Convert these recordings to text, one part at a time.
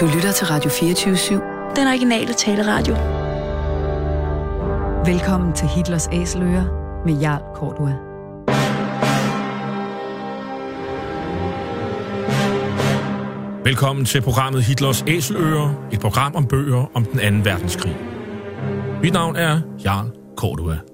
Du lytter til Radio 24-7. Den originale taleradio. Velkommen til Hitlers Æseløer med Jarl Kortua. Velkommen til programmet Hitlers Æseløer, et program om bøger om den anden verdenskrig. Mit navn er Jarl Kortua.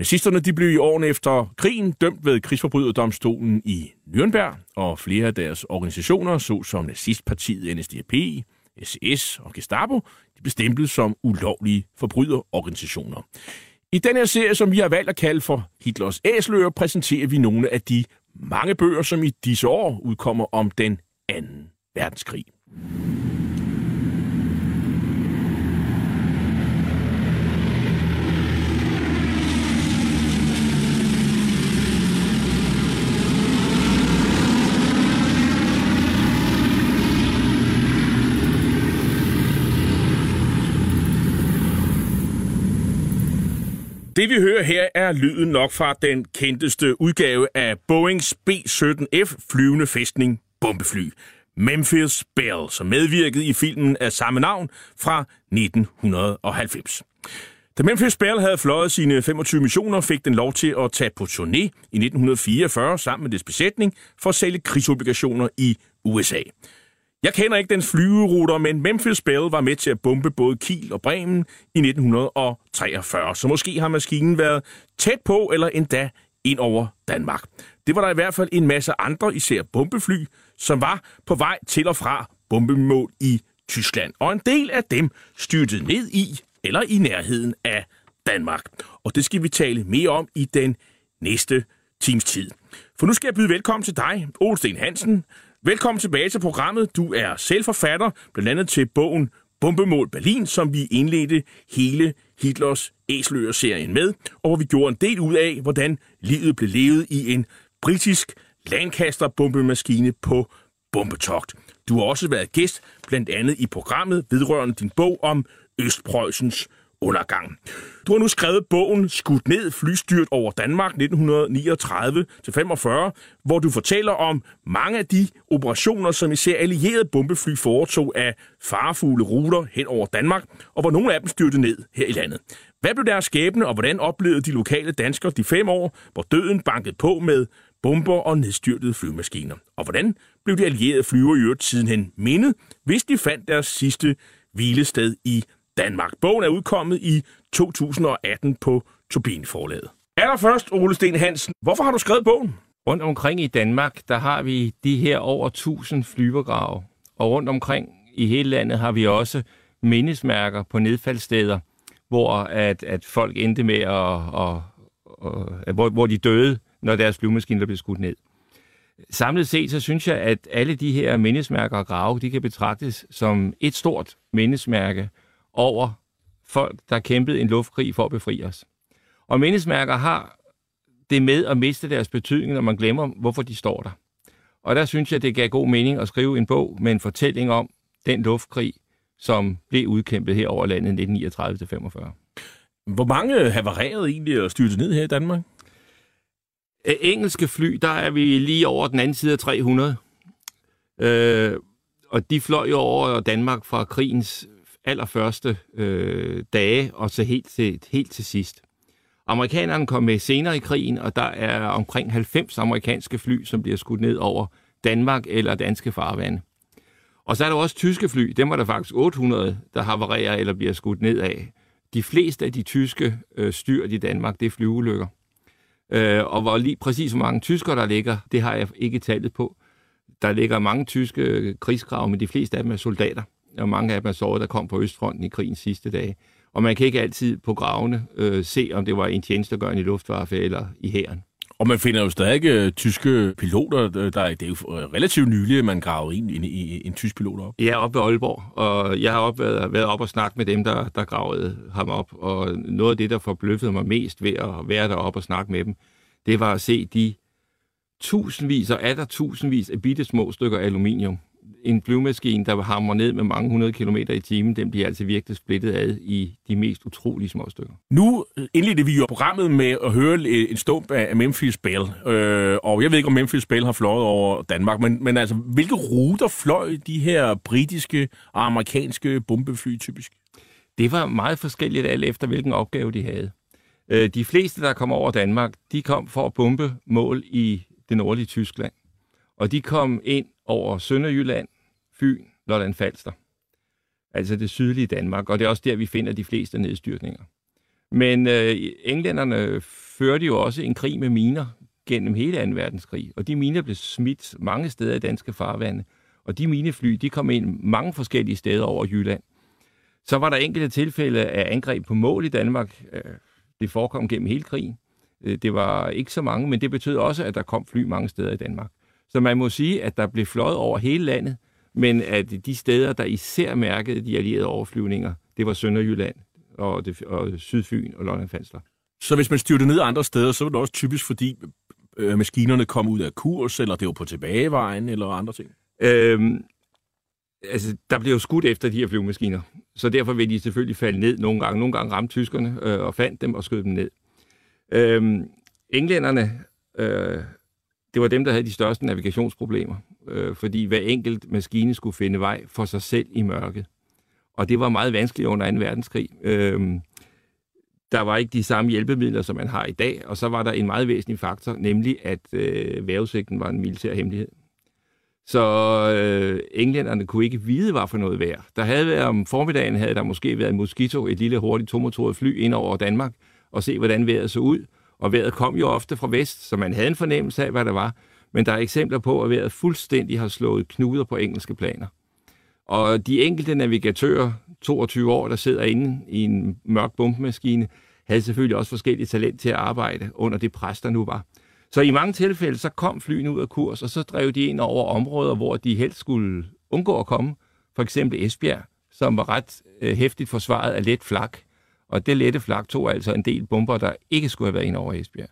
Nazisterne de blev i årene efter krigen dømt ved krigsforbryderdomstolen i Nürnberg, og flere af deres organisationer, såsom nazistpartiet NSDAP, SS og Gestapo, de blev stemplet som ulovlige forbryderorganisationer. I den her serie, som vi har valgt at kalde for Hitlers Æsler, præsenterer vi nogle af de mange bøger, som i disse år udkommer om den anden verdenskrig. Det vi hører her er lyden nok fra den kendteste udgave af Boeings B-17F flyvende fæstning bombefly. Memphis Belle, som medvirkede i filmen af samme navn fra 1990. Da Memphis Belle havde fløjet sine 25 missioner, fik den lov til at tage på turné i 1944 sammen med dets besætning for at sælge krigsobligationer i USA. Jeg kender ikke dens flyveruter, men Memphis Belle var med til at bombe både Kiel og Bremen i 1943, så måske har maskinen været tæt på eller endda ind over Danmark. Det var der i hvert fald en masse andre, især bombefly, som var på vej til og fra bombemål i Tyskland. Og en del af dem styrtede ned i eller i nærheden af Danmark. Og det skal vi tale mere om i den næste times tid. For nu skal jeg byde velkommen til dig, Olsten Hansen, Velkommen tilbage til programmet. Du er selvforfatter, blandt andet til bogen Bombemål Berlin, som vi indledte hele Hitlers Æsløer-serien med, og hvor vi gjorde en del ud af, hvordan livet blev levet i en britisk Lancaster-bombemaskine på bombetogt. Du har også været gæst, blandt andet i programmet vedrørende din bog om Østpreussens undergang. Du har nu skrevet bogen Skudt ned flystyrt over Danmark 1939-45, hvor du fortæller om mange af de operationer, som især allierede bombefly foretog af farefulde ruter hen over Danmark, og hvor nogle af dem styrte ned her i landet. Hvad blev deres skæbne, og hvordan oplevede de lokale danskere de fem år, hvor døden bankede på med bomber og nedstyrtede flyvemaskiner? Og hvordan blev de allierede flyver i øvrigt sidenhen mindet, hvis de fandt deres sidste hvilested i Danmark. Bogen er udkommet i 2018 på Turbinforlaget. Allerførst, Ole Sten Hansen, hvorfor har du skrevet bogen? Rundt omkring i Danmark, der har vi de her over 1000 flyvergrave. Og rundt omkring i hele landet har vi også mindesmærker på nedfaldssteder, hvor at, at folk endte med at, at, at, at hvor, hvor de døde, når deres flyvemaskiner blev skudt ned. Samlet set, så synes jeg, at alle de her mindesmærker og grave, de kan betragtes som et stort mindesmærke over folk, der kæmpede en luftkrig for at befri os. Og mindesmærker har det med at miste deres betydning, når man glemmer, hvorfor de står der. Og der synes jeg, det gav god mening at skrive en bog med en fortælling om den luftkrig, som blev udkæmpet her over landet 1939-45. Hvor mange havarerede egentlig og styrte ned her i Danmark? Af engelske fly, der er vi lige over den anden side af 300. Øh, og de fløj jo over Danmark fra krigens allerførste øh, dage og så helt til, helt til sidst. Amerikanerne kom med senere i krigen, og der er omkring 90 amerikanske fly, som bliver skudt ned over Danmark eller danske farvande. Og så er der også tyske fly. Dem var der faktisk 800, der havarerer eller bliver skudt ned af. De fleste af de tyske øh, styrt i Danmark, det er flyulykker. Øh, og hvor lige præcis hvor mange tyskere der ligger, det har jeg ikke tallet på. Der ligger mange tyske øh, krigsgrave, men de fleste af dem er soldater. Og mange af dem er såret, der kom på Østfronten i krigens sidste dage. Og man kan ikke altid på gravene øh, se, om det var en tjenestegørende i Luftwaffe eller i hæren. Og man finder jo stadig uh, tyske piloter. Der, det er jo relativt nyligt, at man gravede en, en, en, en tysk pilot op. Ja, op ved Aalborg. Og jeg har op været, været op og snakket med dem, der, der gravede ham op. Og noget af det, der forbløffede mig mest ved at være deroppe og snakke med dem, det var at se de tusindvis og er der tusindvis af bitte små stykker aluminium, en flyvemaskine, der hamrer ned med mange hundrede kilometer i timen, den bliver altså virkelig splittet ad i de mest utrolige små stykker. Nu indledte vi jo programmet med at høre en stump af Memphis Bell, øh, og jeg ved ikke, om Memphis Bell har fløjet over Danmark, men, men altså, hvilke ruter fløj de her britiske og amerikanske bombefly typisk? Det var meget forskelligt alt efter, hvilken opgave de havde. Øh, de fleste, der kom over Danmark, de kom for at bombe mål i det nordlige Tyskland. Og de kom ind over Sønderjylland, Fyn, Lolland Falster. Altså det sydlige Danmark, og det er også der, vi finder de fleste nedstyrtninger. Men øh, englænderne førte jo også en krig med miner gennem hele 2. verdenskrig, og de miner blev smidt mange steder i danske farvande, og de minefly, de kom ind mange forskellige steder over Jylland. Så var der enkelte tilfælde af angreb på mål i Danmark. Øh, det forekom gennem hele krigen. Øh, det var ikke så mange, men det betød også, at der kom fly mange steder i Danmark. Så man må sige, at der blev fløjet over hele landet, men at de steder, der især mærkede de allierede overflyvninger, det var Sønderjylland og, det, og Sydfyn og Lolland Falster. Så hvis man styrte ned andre steder, så var det også typisk, fordi øh, maskinerne kom ud af kurs, eller det var på tilbagevejen, eller andre ting? Øhm, altså, der blev jo skudt efter de her flyvemaskiner, så derfor vil de selvfølgelig falde ned nogle gange. Nogle gange ramte tyskerne øh, og fandt dem og skød dem ned. Øhm, englænderne øh, det var dem, der havde de største navigationsproblemer, øh, fordi hver enkelt maskine skulle finde vej for sig selv i mørket. Og det var meget vanskeligt under 2. verdenskrig. Øh, der var ikke de samme hjælpemidler, som man har i dag, og så var der en meget væsentlig faktor, nemlig at øh, vejrudsigten var en militær hemmelighed. Så øh, englænderne kunne ikke vide, hvad for noget vejr. Der havde været om formiddagen, havde der måske været en Mosquito, et lille hurtigt tomotoret fly ind over Danmark, og se, hvordan vejret så ud. Og vejret kom jo ofte fra vest, så man havde en fornemmelse af, hvad der var. Men der er eksempler på, at vejret fuldstændig har slået knuder på engelske planer. Og de enkelte navigatører, 22 år, der sidder inde i en mørk bombemaskine, havde selvfølgelig også forskellige talent til at arbejde under det pres, der nu var. Så i mange tilfælde, så kom flyene ud af kurs, og så drev de ind over områder, hvor de helst skulle undgå at komme. For eksempel Esbjerg, som var ret øh, hæftigt forsvaret af let flak. Og det lette flak tog altså en del bomber, der ikke skulle have været ind over Esbjerg.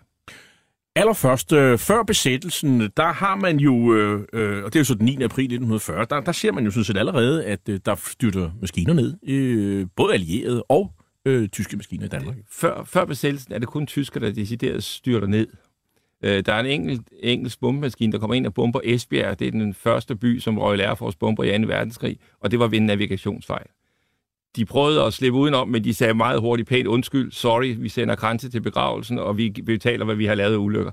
Allerførst, øh, før besættelsen, der har man jo, øh, øh, og det er jo så den 9. april 1940, der, der ser man jo sådan set allerede, at øh, der styrter maskiner ned, øh, både allierede og øh, tyske maskiner i Danmark. Før, før besættelsen er det kun tysker, der decideret styrter ned. Øh, der er en enkelt, engelsk bombemaskine, der kommer ind og bomber Esbjerg. Det er den første by, som Royal Air Force bomber i 2. verdenskrig, og det var ved en navigationsfejl de prøvede at slippe udenom, men de sagde meget hurtigt pænt undskyld, sorry, vi sender grænse til begravelsen, og vi betaler, hvad vi har lavet af ulykker.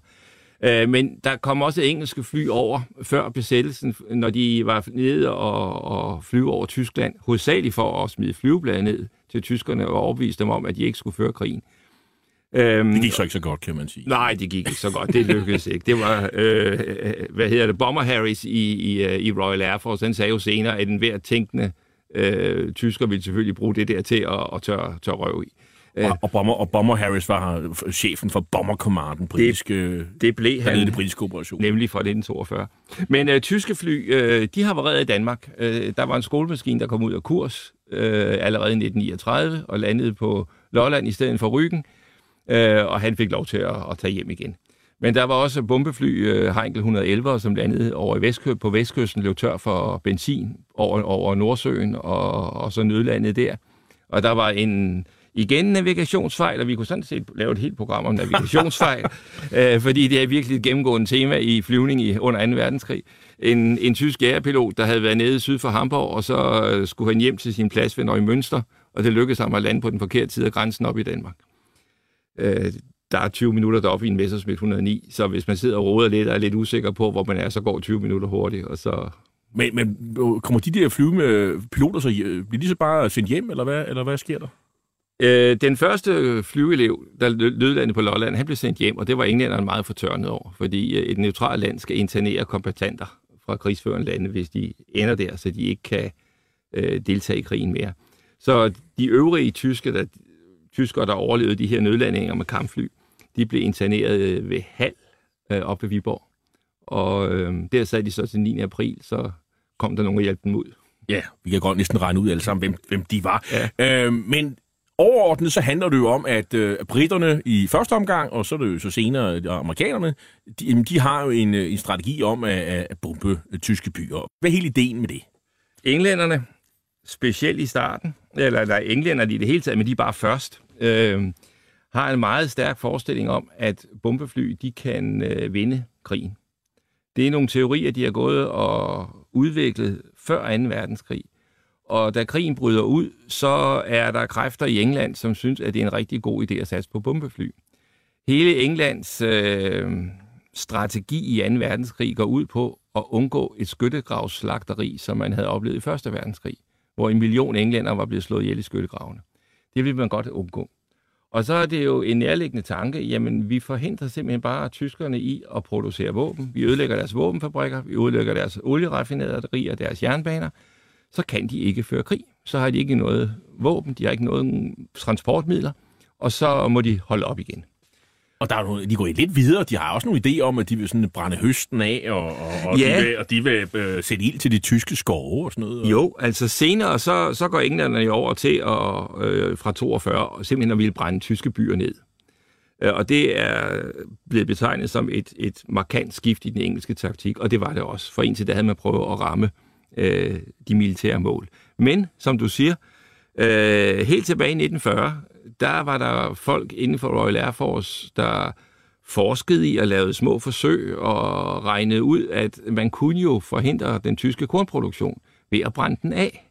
Øh, men der kom også engelske fly over før besættelsen, når de var nede og, og flyve over Tyskland, hovedsageligt for at smide flyvebladet ned til tyskerne og overbevise dem om, at de ikke skulle føre krigen. Øhm, det gik så ikke så godt, kan man sige. Nej, det gik ikke så godt. Det lykkedes ikke. Det var, øh, hvad hedder det, Bomber Harris i, i, øh, i Royal Air Force, han sagde jo senere, at en hver tænkende øh, tysker ville selvfølgelig bruge det der til at, at tørre, tør røve i. Og, og, Bomber, og Bomber Harris var chefen for Bomber Command, den britiske, det, det blev han, det britiske operation. Nemlig fra 1942. Men øh, tyske fly, øh, de har været i Danmark. Øh, der var en skolemaskine, der kom ud af kurs øh, allerede i 1939 og landede på Lolland i stedet for Ryggen. Øh, og han fik lov til at, at tage hjem igen. Men der var også bombefly, uh, Heinkel 111, som landede over i Vestkøb på Vestkysten, løb tør for benzin over, over Nordsøen, og, og så nødlandede der. Og der var en, igen navigationsfejl, og vi kunne sådan set lave et helt program om navigationsfejl, uh, fordi det er virkelig et gennemgående tema i flyvning i, under 2. verdenskrig. En, en tysk jægerpilot, der havde været nede syd for Hamburg, og så uh, skulle han hjem til sin plads ved Mønster, og det lykkedes ham at lande på den forkerte side af grænsen op i Danmark. Uh, der er 20 minutter deroppe i en Messerschmitt 109, så hvis man sidder og roder lidt og er lidt usikker på, hvor man er, så går 20 minutter hurtigt, og så... Men, men øh, kommer de der flyvende piloter så, øh, bliver de så bare sendt hjem, eller hvad, eller hvad sker der? Øh, den første flyveelev, der lød på Lolland, han blev sendt hjem, og det var englænderne meget fortørnet over, fordi øh, et neutralt land skal internere kompetenter fra krigsførende lande, hvis de ender der, så de ikke kan øh, deltage i krigen mere. Så de øvrige tyske, der, tyskere, der overlevede de her nødlandinger med kampfly, de blev interneret ved Hal øh, op ved Viborg. Og øh, der sad de så til 9. april, så kom der nogen og hjalp dem ud. Ja, vi kan godt næsten regne ud alle sammen, hvem, hvem de var. Ja. Øh, men overordnet så handler det jo om, at øh, britterne i første omgang, og så er det jo så senere de amerikanerne, de, de har jo en, øh, en strategi om at, at bombe tyske byer. Hvad er hele ideen med det? Englænderne, specielt i starten, eller, eller englænderne i det hele taget, men de er bare først, øh, har en meget stærk forestilling om, at bombefly de kan øh, vinde krigen. Det er nogle teorier, de har gået og udviklet før 2. verdenskrig. Og da krigen bryder ud, så er der kræfter i England, som synes, at det er en rigtig god idé at satse på bombefly. Hele Englands øh, strategi i 2. verdenskrig går ud på at undgå et skyttegravsslagteri, som man havde oplevet i 1. verdenskrig, hvor en million englænder var blevet slået ihjel i skyttegravene. Det vil man godt undgå. Og så er det jo en nærliggende tanke, jamen vi forhindrer simpelthen bare tyskerne i at producere våben. Vi ødelægger deres våbenfabrikker, vi ødelægger deres olieraffinaderier deres jernbaner. Så kan de ikke føre krig. Så har de ikke noget våben, de har ikke noget transportmidler, og så må de holde op igen. Og der er nogle, de går lidt videre. De har også nogle idéer om, at de vil sådan brænde høsten af, og, og, og ja. de vil, og de vil øh, sætte ild til de tyske skove og sådan noget. Jo, altså senere, så, så går englænderne jo over til at, øh, fra 42 simpelthen at ville brænde tyske byer ned. Øh, og det er blevet betegnet som et, et markant skift i den engelske taktik, og det var det også. For indtil da havde man prøvet at ramme øh, de militære mål. Men, som du siger, øh, helt tilbage i 1940, der var der folk inden for Royal Air Force, der forskede i at lave små forsøg og regnede ud, at man kunne jo forhindre den tyske kornproduktion ved at brænde den af.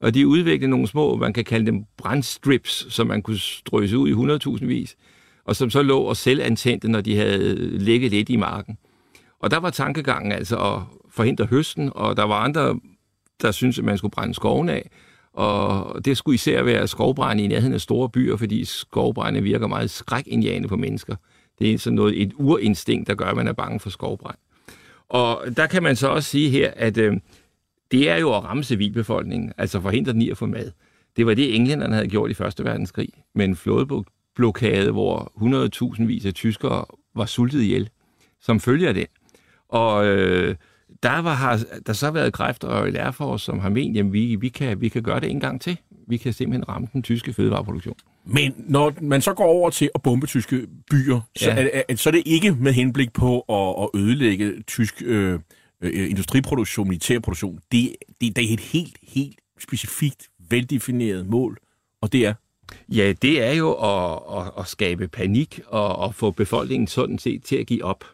Og de udviklede nogle små, man kan kalde dem brandstrips, som man kunne strøse ud i 100.000 vis, og som så lå og selv antændte, når de havde ligget lidt i marken. Og der var tankegangen altså at forhindre høsten, og der var andre, der syntes, at man skulle brænde skoven af. Og det skulle især være skovbrænde i nærheden af store byer, fordi skovbrænde virker meget skrækindjagende på mennesker. Det er sådan noget, et urinstinkt, der gør, at man er bange for skovbrand. Og der kan man så også sige her, at øh, det er jo at ramme civilbefolkningen, altså forhindre den i at få mad. Det var det, englænderne havde gjort i Første Verdenskrig, med en flådeblokade, hvor 100.000 vis af tyskere var sultet ihjel, som følger det. Og øh, der var, har der så været kræfter i Lærfors, som har ment, at vi, vi, kan, vi kan gøre det en gang til. Vi kan simpelthen ramme den tyske fødevareproduktion. Men når man så går over til at bombe tyske byer, ja. så, er, er, så er det ikke med henblik på at, at ødelægge tysk øh, øh, industriproduktion, militærproduktion. Det, det, det er et helt, helt specifikt, veldefineret mål, og det er? Ja, det er jo at, at, at skabe panik og at få befolkningen sådan set til at give op.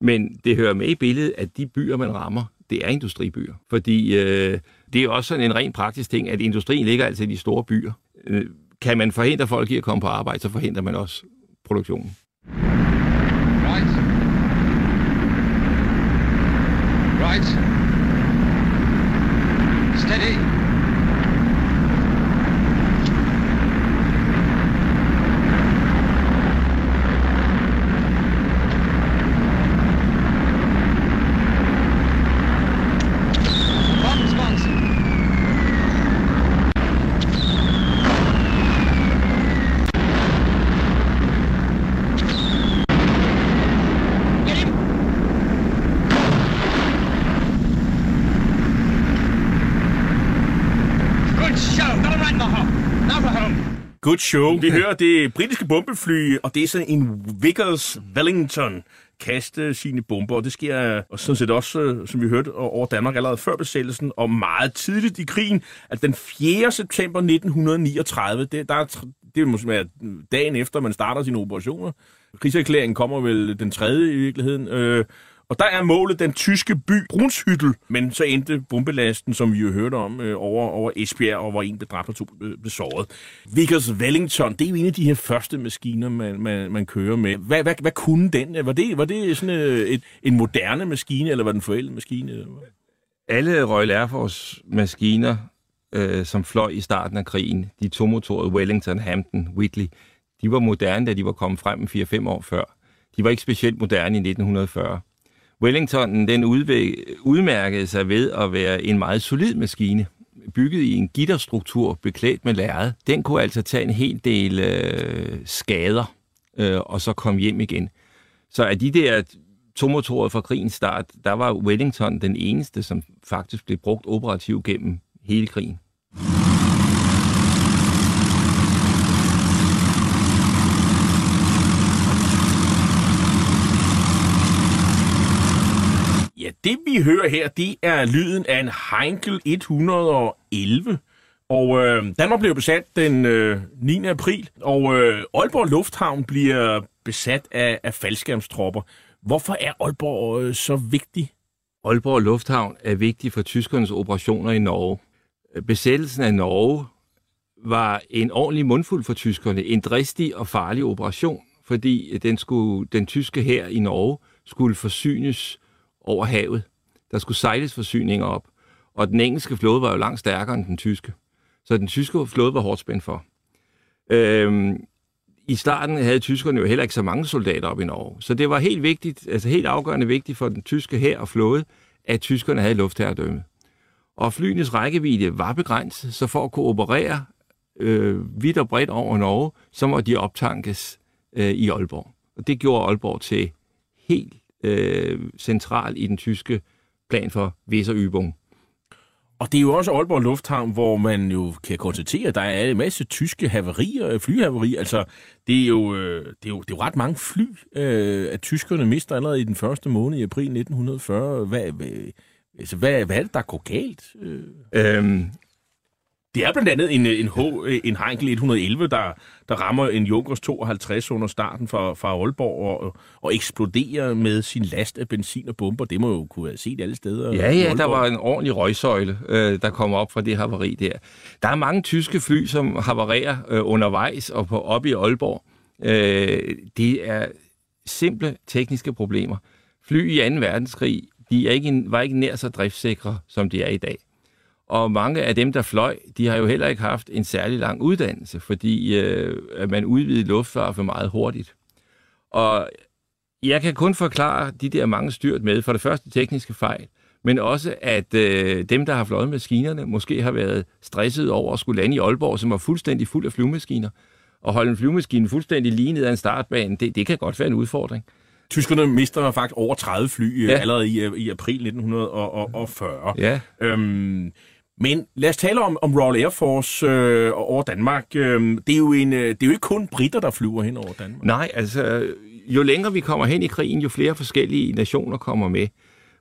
Men det hører med i billedet, at de byer, man rammer, det er industribyer. Fordi øh, det er også sådan en ren praktisk ting, at industrien ligger altså i de store byer. Øh, kan man forhindre folk i at komme på arbejde, så forhindrer man også produktionen. Right. Right. Good show. Vi hører det britiske bombefly, og det er sådan en Vickers Wellington kaste sine bomber, og det sker øh, og sådan set også, øh, som vi hørte, over Danmark allerede før besættelsen, og meget tidligt i krigen, at den 4. september 1939, det, der er, det er måske dagen efter, man starter sine operationer. Krigserklæringen kommer vel den tredje i virkeligheden, øh, og der er målet den tyske by Brunshyttel, men så endte bombelasten, som vi jo hørte om, øh, over, over Esbjerg, og hvor en blev dræbt og to øh, blev såret. Vickers Wellington, det er jo en af de her første maskiner, man, man, man kører med. Hvad, hvad, hvad kunne den? Var det, var det sådan øh, et, en moderne maskine, eller var den forældet maskine? Eller hvad? Alle Royal Air Force maskiner, øh, som fløj i starten af krigen, de tomotorede Wellington, Hampton, Whitley, de var moderne, da de var kommet frem 4-5 år før. De var ikke specielt moderne i 1940. Wellingtonen den udmærkede sig ved at være en meget solid maskine, bygget i en gitterstruktur beklædt med lærred. Den kunne altså tage en hel del øh, skader, øh, og så komme hjem igen. Så af de der tomotorer fra krigens start, der var Wellington den eneste, som faktisk blev brugt operativt gennem hele krigen. Ja, det vi hører her, det er lyden af en Heinkel 111. Og øh, Danmark blev besat den øh, 9. april, og øh, Aalborg Lufthavn bliver besat af, af faldskærmstropper. Hvorfor er Aalborg øh, så vigtig? Aalborg Lufthavn er vigtig for tyskernes operationer i Norge. Besættelsen af Norge var en ordentlig mundfuld for tyskerne, en dristig og farlig operation, fordi den, skulle, den tyske her i Norge skulle forsynes over havet. Der skulle sejles forsyninger op, og den engelske flåde var jo langt stærkere end den tyske. Så den tyske flåde var hårdt spændt for. Øhm, I starten havde tyskerne jo heller ikke så mange soldater op i Norge, så det var helt vigtigt, altså helt afgørende vigtigt for den tyske her og flåde, at tyskerne havde luftherredømme. Og flyenes rækkevidde var begrænset, så for at kunne operere øh, vidt og bredt over Norge, så må de optankes øh, i Aalborg. Og det gjorde Aalborg til helt øh, central i den tyske plan for Weserübung. Og det er jo også Aalborg Lufthavn, hvor man jo kan konstatere, at der er en masse tyske haverier, flyhaverier. Altså, det er jo, øh, det er jo, det er jo ret mange fly, øh, at tyskerne mister allerede i den første måned i april 1940. Hvad, hvad, altså, hvad, hvad er det, der går galt? Øh. Øhm, det er blandt andet en, en, H, en Heinkel 111, der, der rammer en Junkers 52 under starten fra, fra Aalborg og, og eksploderer med sin last af benzin og bomber. Det må jo kunne have set alle steder. Ja, ja, der var en ordentlig røgsøjle, øh, der kom op fra det havari der. Der er mange tyske fly, som havarerer øh, undervejs og på, op i Aalborg. Øh, det er simple tekniske problemer. Fly i 2. verdenskrig de er ikke, var ikke nær så driftsikre, som de er i dag. Og mange af dem, der fløj, de har jo heller ikke haft en særlig lang uddannelse, fordi øh, man udvidede luftfart for meget hurtigt. Og jeg kan kun forklare de der mange styrt med, for det første tekniske fejl, men også at øh, dem, der har fløjet maskinerne, måske har været stresset over at skulle lande i Aalborg, som var fuldstændig fuld af flyvemaskiner. Og holde en flyvemaskine fuldstændig lige ned ad en startbane, det, det kan godt være en udfordring. Tyskerne mister faktisk over 30 fly øh, ja. allerede i, i april 1940. Ja. Øhm, men lad os tale om, om Royal Air Force øh, over Danmark. Øh, det, er jo en, øh, det er jo ikke kun britter, der flyver hen over Danmark. Nej, altså jo længere vi kommer hen i krigen, jo flere forskellige nationer kommer med.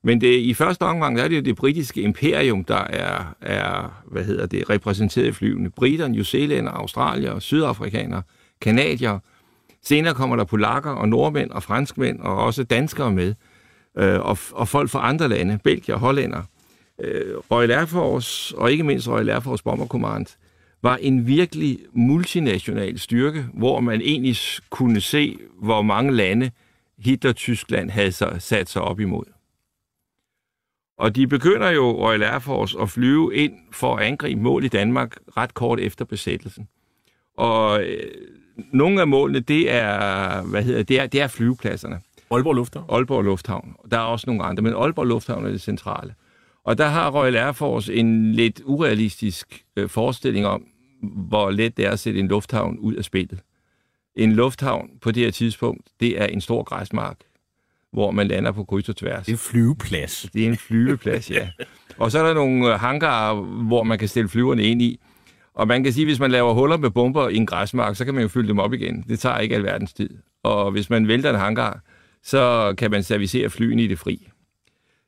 Men det, i første omgang der er det jo det britiske imperium, der er, er hvad hedder det, repræsenteret i flyvende. Briter, New Zealand, Australier, Sydafrikanere, Kanadier. Senere kommer der polakker og nordmænd og franskmænd og også danskere med. Øh, og, og folk fra andre lande, Belgier Hollænder øh, Royal Air Force, og ikke mindst Royal Air Force Bomber Command, var en virkelig multinational styrke, hvor man egentlig kunne se, hvor mange lande Hitler-Tyskland havde sat sig op imod. Og de begynder jo, Royal Air Force, at flyve ind for at angribe mål i Danmark ret kort efter besættelsen. Og øh, nogle af målene, det er, hvad hedder, det er, det er flyvepladserne. Aalborg Lufthavn? Aalborg Lufthavn. Der er også nogle andre, men Aalborg Lufthavn er det centrale. Og der har Royal Air Force en lidt urealistisk øh, forestilling om, hvor let det er at sætte en lufthavn ud af spillet. En lufthavn på det her tidspunkt, det er en stor græsmark, hvor man lander på kryds og tværs. Det er en flyveplads. Det er en flyveplads, ja. Og så er der nogle øh, hangarer, hvor man kan stille flyverne ind i. Og man kan sige, at hvis man laver huller med bomber i en græsmark, så kan man jo fylde dem op igen. Det tager ikke alverdens tid. Og hvis man vælter en hangar, så kan man servicere flyene i det fri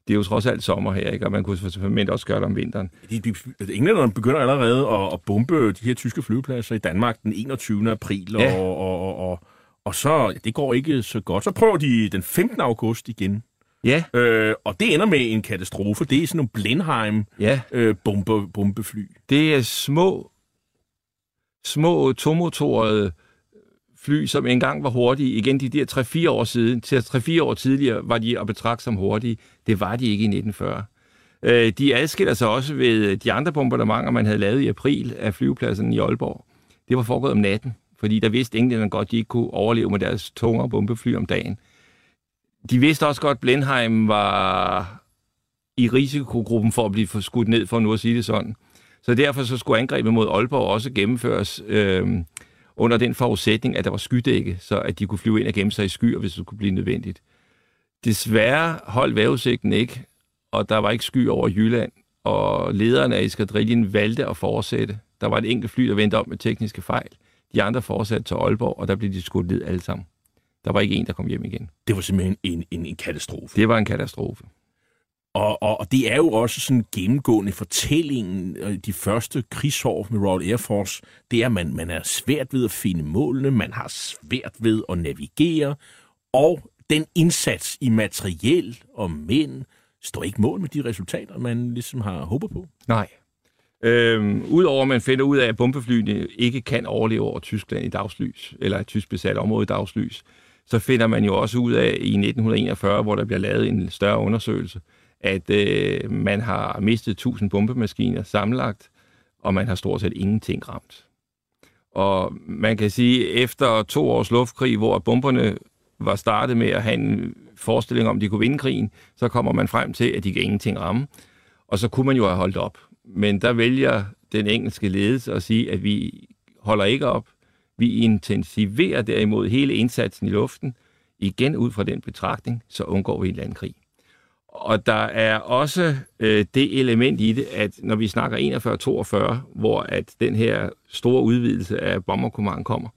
det er jo trods alt sommer her, ikke? og man kunne selvfølgelig også gøre det om vinteren. De, de, englænderne begynder allerede at, at bombe de her tyske flyvepladser i Danmark den 21. april, ja. og, og, og, og, og så, ja, det går ikke så godt. Så prøver de den 15. august igen. Ja, Øh, og det ender med en katastrofe. Det er sådan nogle Blenheim ja. øh, bombe, bombefly. Det er små, små tomotorede fly, som engang var hurtige. Igen, de der 3-4 år siden, til 3-4 år tidligere, var de at betragte som hurtige. Det var de ikke i 1940. Øh, De adskiller sig også ved de andre bombardementer, man havde lavet i april af flyvepladsen i Aalborg. Det var foregået om natten, fordi der vidste englænderne godt, at de ikke kunne overleve med deres tungere bombefly om dagen. De vidste også godt, at Blenheim var i risikogruppen for at blive skudt ned, for nu at sige det sådan. Så derfor så skulle angrebet mod Aalborg også gennemføres øh, under den forudsætning, at der var skydække, så at de kunne flyve ind og gemme sig i skyer, hvis det skulle blive nødvendigt. Desværre holdt vejrudsigten ikke, og der var ikke sky over Jylland, og lederen af eskadrillen valgte at fortsætte. Der var et enkelt fly, der vendte om med tekniske fejl. De andre fortsatte til Aalborg, og der blev de skudt ned alle sammen. Der var ikke en, der kom hjem igen. Det var simpelthen en, en, en katastrofe. Det var en katastrofe. Og, og, og det er jo også sådan gennemgående fortællingen, øh, de første krigsår med Royal Air Force, det er, at man, man er svært ved at finde målene, man har svært ved at navigere, og den indsats i materiel og mænd står ikke mål med de resultater, man ligesom har håbet på. Nej. Øhm, Udover at man finder ud af, at bombeflyene ikke kan overleve over Tyskland i dagslys, eller et tysk besat område i dagslys, så finder man jo også ud af i 1941, hvor der bliver lavet en større undersøgelse, at øh, man har mistet 1000 bombemaskiner sammenlagt, og man har stort set ingenting ramt. Og man kan sige, efter to års luftkrig, hvor bomberne var startet med at have en forestilling om, at de kunne vinde krigen, så kommer man frem til, at de kan ingenting ramme. Og så kunne man jo have holdt op. Men der vælger den engelske ledelse at sige, at vi holder ikke op. Vi intensiverer derimod hele indsatsen i luften. Igen ud fra den betragtning, så undgår vi en landkrig. Og der er også øh, det element i det, at når vi snakker 41-42, hvor at den her store udvidelse af bomberkommanden kommer,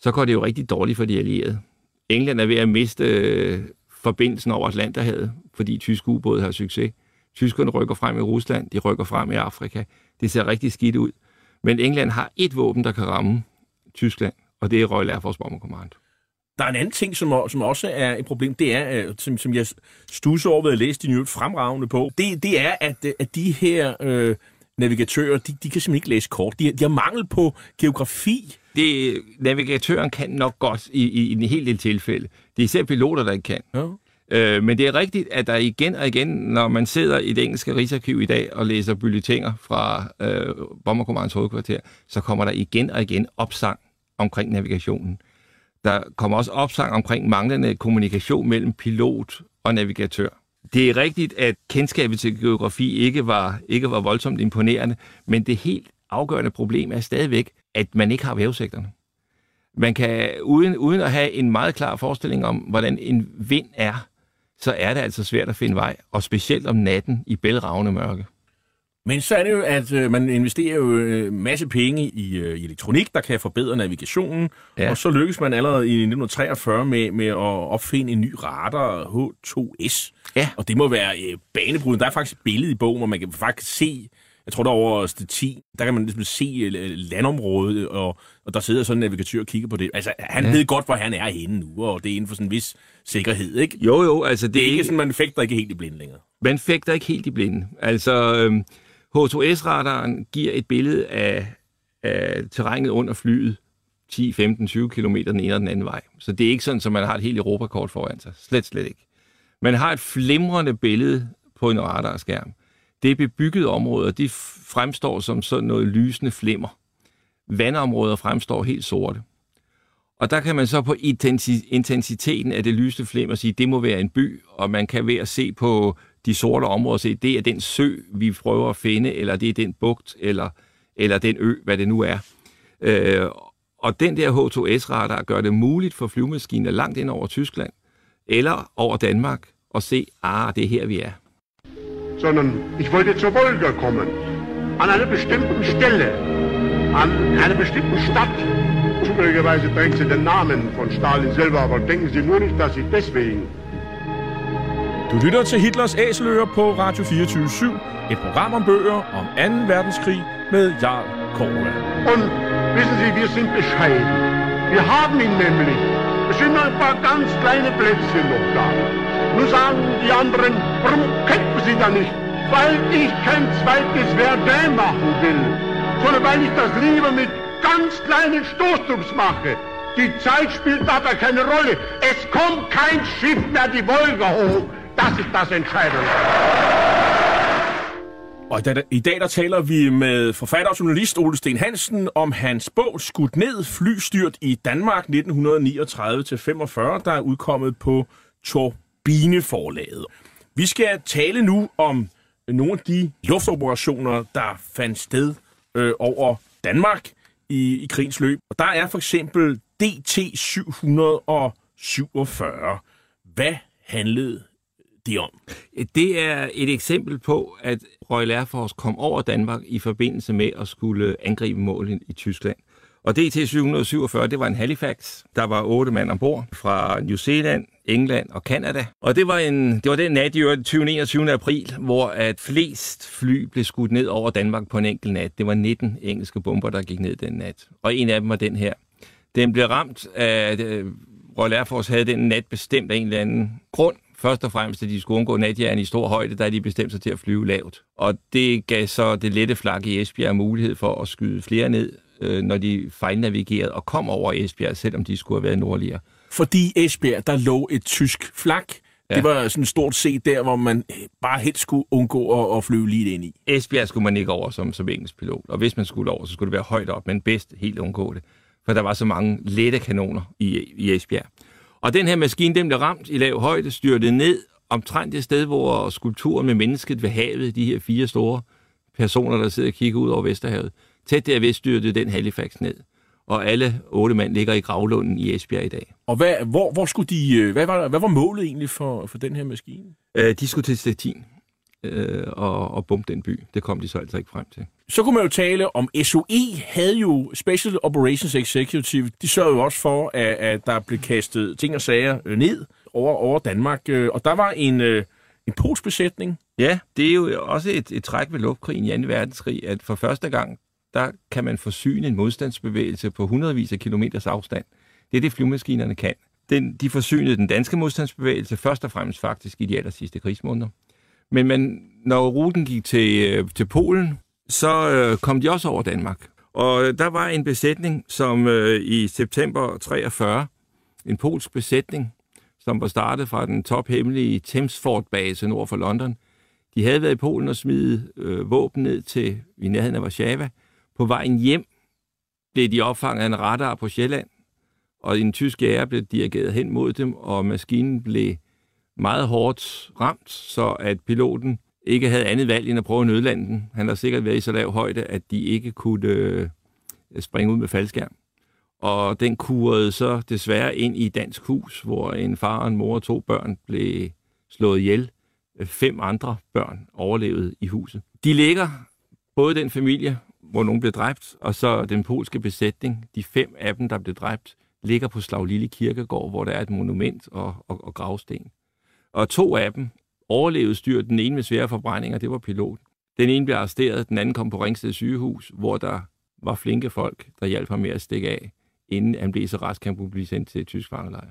så går det jo rigtig dårligt for de allierede. England er ved at miste øh, forbindelsen over Atlanterhavet, fordi tyske ubåde har succes. Tyskerne rykker frem i Rusland, de rykker frem i Afrika. Det ser rigtig skidt ud. Men England har et våben, der kan ramme Tyskland, og det er Royal Air Force Bomber Command. Der er en anden ting, som, som også er et problem, det er, øh, som, som jeg studser over ved at læse de nye fremragende på, det, det er, at, øh, at de her øh, navigatører, de, de kan simpelthen ikke læse kort. De, de har mangel på geografi. Det, navigatøren kan nok godt i, i, i en hel del tilfælde. Det er især piloter, der ikke kan. Ja. Øh, men det er rigtigt, at der igen og igen, når man sidder i det engelske rigsarkiv i dag og læser bulletiner fra øh, Bomberkommandens hovedkvarter, så kommer der igen og igen opsang omkring navigationen. Der kommer også opsang omkring manglende kommunikation mellem pilot og navigatør. Det er rigtigt, at kendskabet til geografi ikke var, ikke var voldsomt imponerende, men det helt afgørende problem er stadigvæk, at man ikke har vævesigterne. Man kan, uden, uden at have en meget klar forestilling om, hvordan en vind er, så er det altså svært at finde vej, og specielt om natten i bælragende mørke. Men så er det jo, at øh, man investerer jo øh, masse penge i, øh, i elektronik, der kan forbedre navigationen. Ja. Og så lykkes man allerede i 1943 med, med at opfinde en ny radar, H2S. Ja. Og det må være øh, banebrydende. Der er faktisk et billede i bogen, hvor man kan faktisk se, jeg tror der er over 10, der kan man ligesom se øh, landområdet, og, og der sidder sådan en navigatør og kigger på det. Altså, han. Ja. ved godt, hvor han er henne nu, og det er inden for sådan en vis sikkerhed, ikke? Jo, jo, altså det, Det er ikke sådan, man fægter ikke helt i blinde længere. man fægter ikke helt i blinde. Altså, øhm, H2S-radaren giver et billede af, af terrænet under flyet 10, 15, 20 km den ene og den anden vej. Så det er ikke sådan, at man har et helt Europakort foran sig. Slet, slet ikke. Man har et flimrende billede på en radarskærm. Det er bebyggede områder, de fremstår som sådan noget lysende flimmer. Vandområder fremstår helt sorte. Og der kan man så på intensiteten af det lysende flimmer sige, at det må være en by, og man kan ved at se på de sorte områder, se, det er den sø, vi prøver at finde, eller det er den bugt, eller, eller den ø, hvad det nu er. Øh, og den der H2S-radar gør det muligt for flyvemaskiner langt ind over Tyskland, eller over Danmark, at se, ah, det er her, vi er. sondern ich wollte zur Wolga kommen. An einer bestimmten Stelle, an einer bestimmten Stadt. Zufälligerweise trägt sie den Namen von Stalin selber, aber denken Sie nur nicht, dass ich deswegen Du lytter til Hitlers Æseløer på Radio 24 Et program om bøger om 2. verdenskrig med Jarl Korva. Und wissen Sie, wir sind bescheiden. Wir haben ihn nämlich. Es sind nur ein paar ganz kleine Plätzchen noch da. Nun sagen die anderen, warum kämpfen Sie da nicht? Weil ich kein zweites Verdun machen will, sondern weil ich das lieber mit ganz kleinen Stoßtrupps mache. Die Zeit spielt dabei keine Rolle. Es kommt kein Schiff mehr die Wolga hoch. Das ist das Entscheidende. Og i dag, i dag der taler vi med forfatter og journalist Ole Sten Hansen om hans bog Skudt ned, flystyrt i Danmark 1939-45, der er udkommet på Turbineforlaget. Vi skal tale nu om nogle af de luftoperationer, der fandt sted øh, over Danmark i, i krigens løb. Og der er for eksempel DT-747. Hvad handlede det om? Øh, det er et eksempel på, at Royal Air Force kom over Danmark i forbindelse med at skulle angribe målen i Tyskland. Og DT-747, det var en Halifax. Der var otte mand ombord fra New Zealand, England og Kanada. Og det var, en, det var den nat i 20. 21. april, hvor at flest fly blev skudt ned over Danmark på en enkelt nat. Det var 19 engelske bomber, der gik ned den nat. Og en af dem var den her. Den blev ramt af... Øh, Royal Air Force havde den nat bestemt af en eller anden grund, først og fremmest, at de skulle undgå natjern i stor højde, der de bestemt sig til at flyve lavt. Og det gav så det lette flak i Esbjerg mulighed for at skyde flere ned, øh, når de fejlnavigerede og kom over Esbjerg, selvom de skulle have været nordligere. Fordi Esbjerg, der lå et tysk flak. Ja. Det var sådan stort set der, hvor man bare helt skulle undgå at, at flyve lige ind i. Esbjerg skulle man ikke over som, som engelsk pilot, og hvis man skulle over, så skulle det være højt op, men bedst helt undgå det. For der var så mange lette kanoner i, i Esbjerg. Og den her maskine, den blev ramt i lav højde, styrtede ned omtrent det sted, hvor skulpturen med mennesket ved havet, de her fire store personer, der sidder og kigger ud over Vesterhavet, tæt derved styrtede den Halifax ned. Og alle otte mand ligger i gravlunden i Esbjerg i dag. Og hvad, hvor, hvor skulle de, øh, hvad, var, hvad var målet egentlig for, for den her maskine? Øh, de skulle til Stettin øh, og, og bombe den by. Det kom de så altså ikke frem til. Så kunne man jo tale om SOE havde jo Special Operations Executive. De sørgede jo også for, at, at der blev kastet ting og sager øh, ned over, over Danmark. Øh, og der var en, øh, en polsk besætning. Ja, det er jo også et, et træk ved luftkrigen i 2. verdenskrig, at for første gang, der kan man forsyne en modstandsbevægelse på hundredvis af kilometers afstand. Det er det, flyvemaskinerne kan. Den, de forsynede den danske modstandsbevægelse først og fremmest faktisk i de aller sidste krigsmåneder. Men man, når ruten gik til, øh, til Polen, så øh, kom de også over Danmark. Og øh, der var en besætning, som øh, i september 43, en polsk besætning, som var startet fra den tophemmelige Thamesford-base nord for London. De havde været i Polen og smidt øh, våben ned til i nærheden af Warszawa. På vejen hjem blev de opfanget af en radar på Sjælland, og en tysk ære blev dirigeret hen mod dem, og maskinen blev meget hårdt ramt, så at piloten ikke havde andet valg end at prøve at nødlande den. Han har sikkert været i så lav højde, at de ikke kunne øh, springe ud med faldskærm. Og den kurede så desværre ind i et dansk hus, hvor en far en mor og to børn blev slået ihjel. Fem andre børn overlevede i huset. De ligger, både den familie, hvor nogen blev dræbt, og så den polske besætning, de fem af dem, der blev dræbt, ligger på Slaglille Kirkegård, hvor der er et monument og, og, og gravsten. Og to af dem overlevede styrt, Den ene med svære forbrændinger, det var piloten. Den ene blev arresteret, den anden kom på Ringsted sygehus, hvor der var flinke folk, der hjalp ham med at stikke af, inden han blev så rask, han kunne blive sendt til et tysk fangelejr.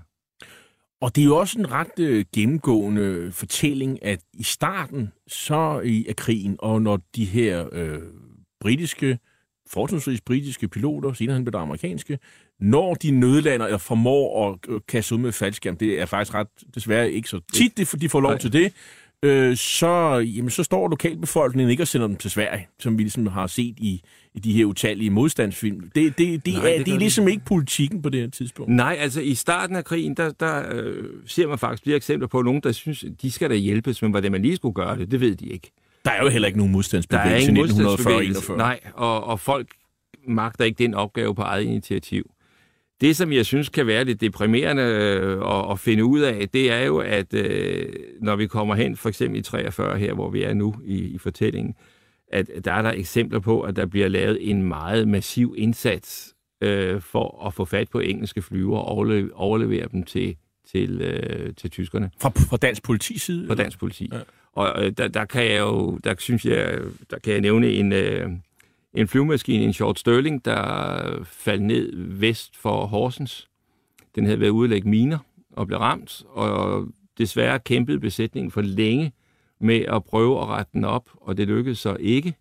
Og det er jo også en ret øh, gennemgående fortælling, at i starten så i af krigen, og når de her øh, britiske, fortrinsvis britiske piloter, senere han blev der amerikanske, når de nødlander eller formår at øh, kaste ud med faldskærm, det er faktisk ret desværre ikke så tit, det, de får lov Nej. til det, øh, så, jamen, så står lokalbefolkningen ikke og sender dem til Sverige, som vi ligesom har set i, i de her utallige modstandsfilm. Det, det, det, Nej, er, det, det er ligesom det. ikke politikken på det her tidspunkt. Nej, altså i starten af krigen, der, der øh, ser man faktisk flere eksempler på nogen, der synes, de skal da hjælpes, men hvordan man lige skulle gøre det, det ved de ikke. Der er jo heller ikke nogen modstandsbevægelse i 1941. Nej, og, og folk magter ikke den opgave på eget initiativ. Det, som jeg synes kan være lidt deprimerende øh, at, at finde ud af, det er jo, at øh, når vi kommer hen, for eksempel i 43 her, hvor vi er nu i, i fortællingen, at der er der eksempler på, at der bliver lavet en meget massiv indsats øh, for at få fat på engelske flyver og overlevere, overlevere dem til, til, øh, til tyskerne. Fra, fra dansk politi side? Fra dansk politi. Ja. Og øh, der, der kan jeg jo, der synes jeg, der kan jeg nævne en, øh, en flyvemaskine, en Short Sterling, der faldt ned vest for Horsens. Den havde været ude at lægge miner og blev ramt, og desværre kæmpede besætningen for længe med at prøve at rette den op, og det lykkedes så ikke.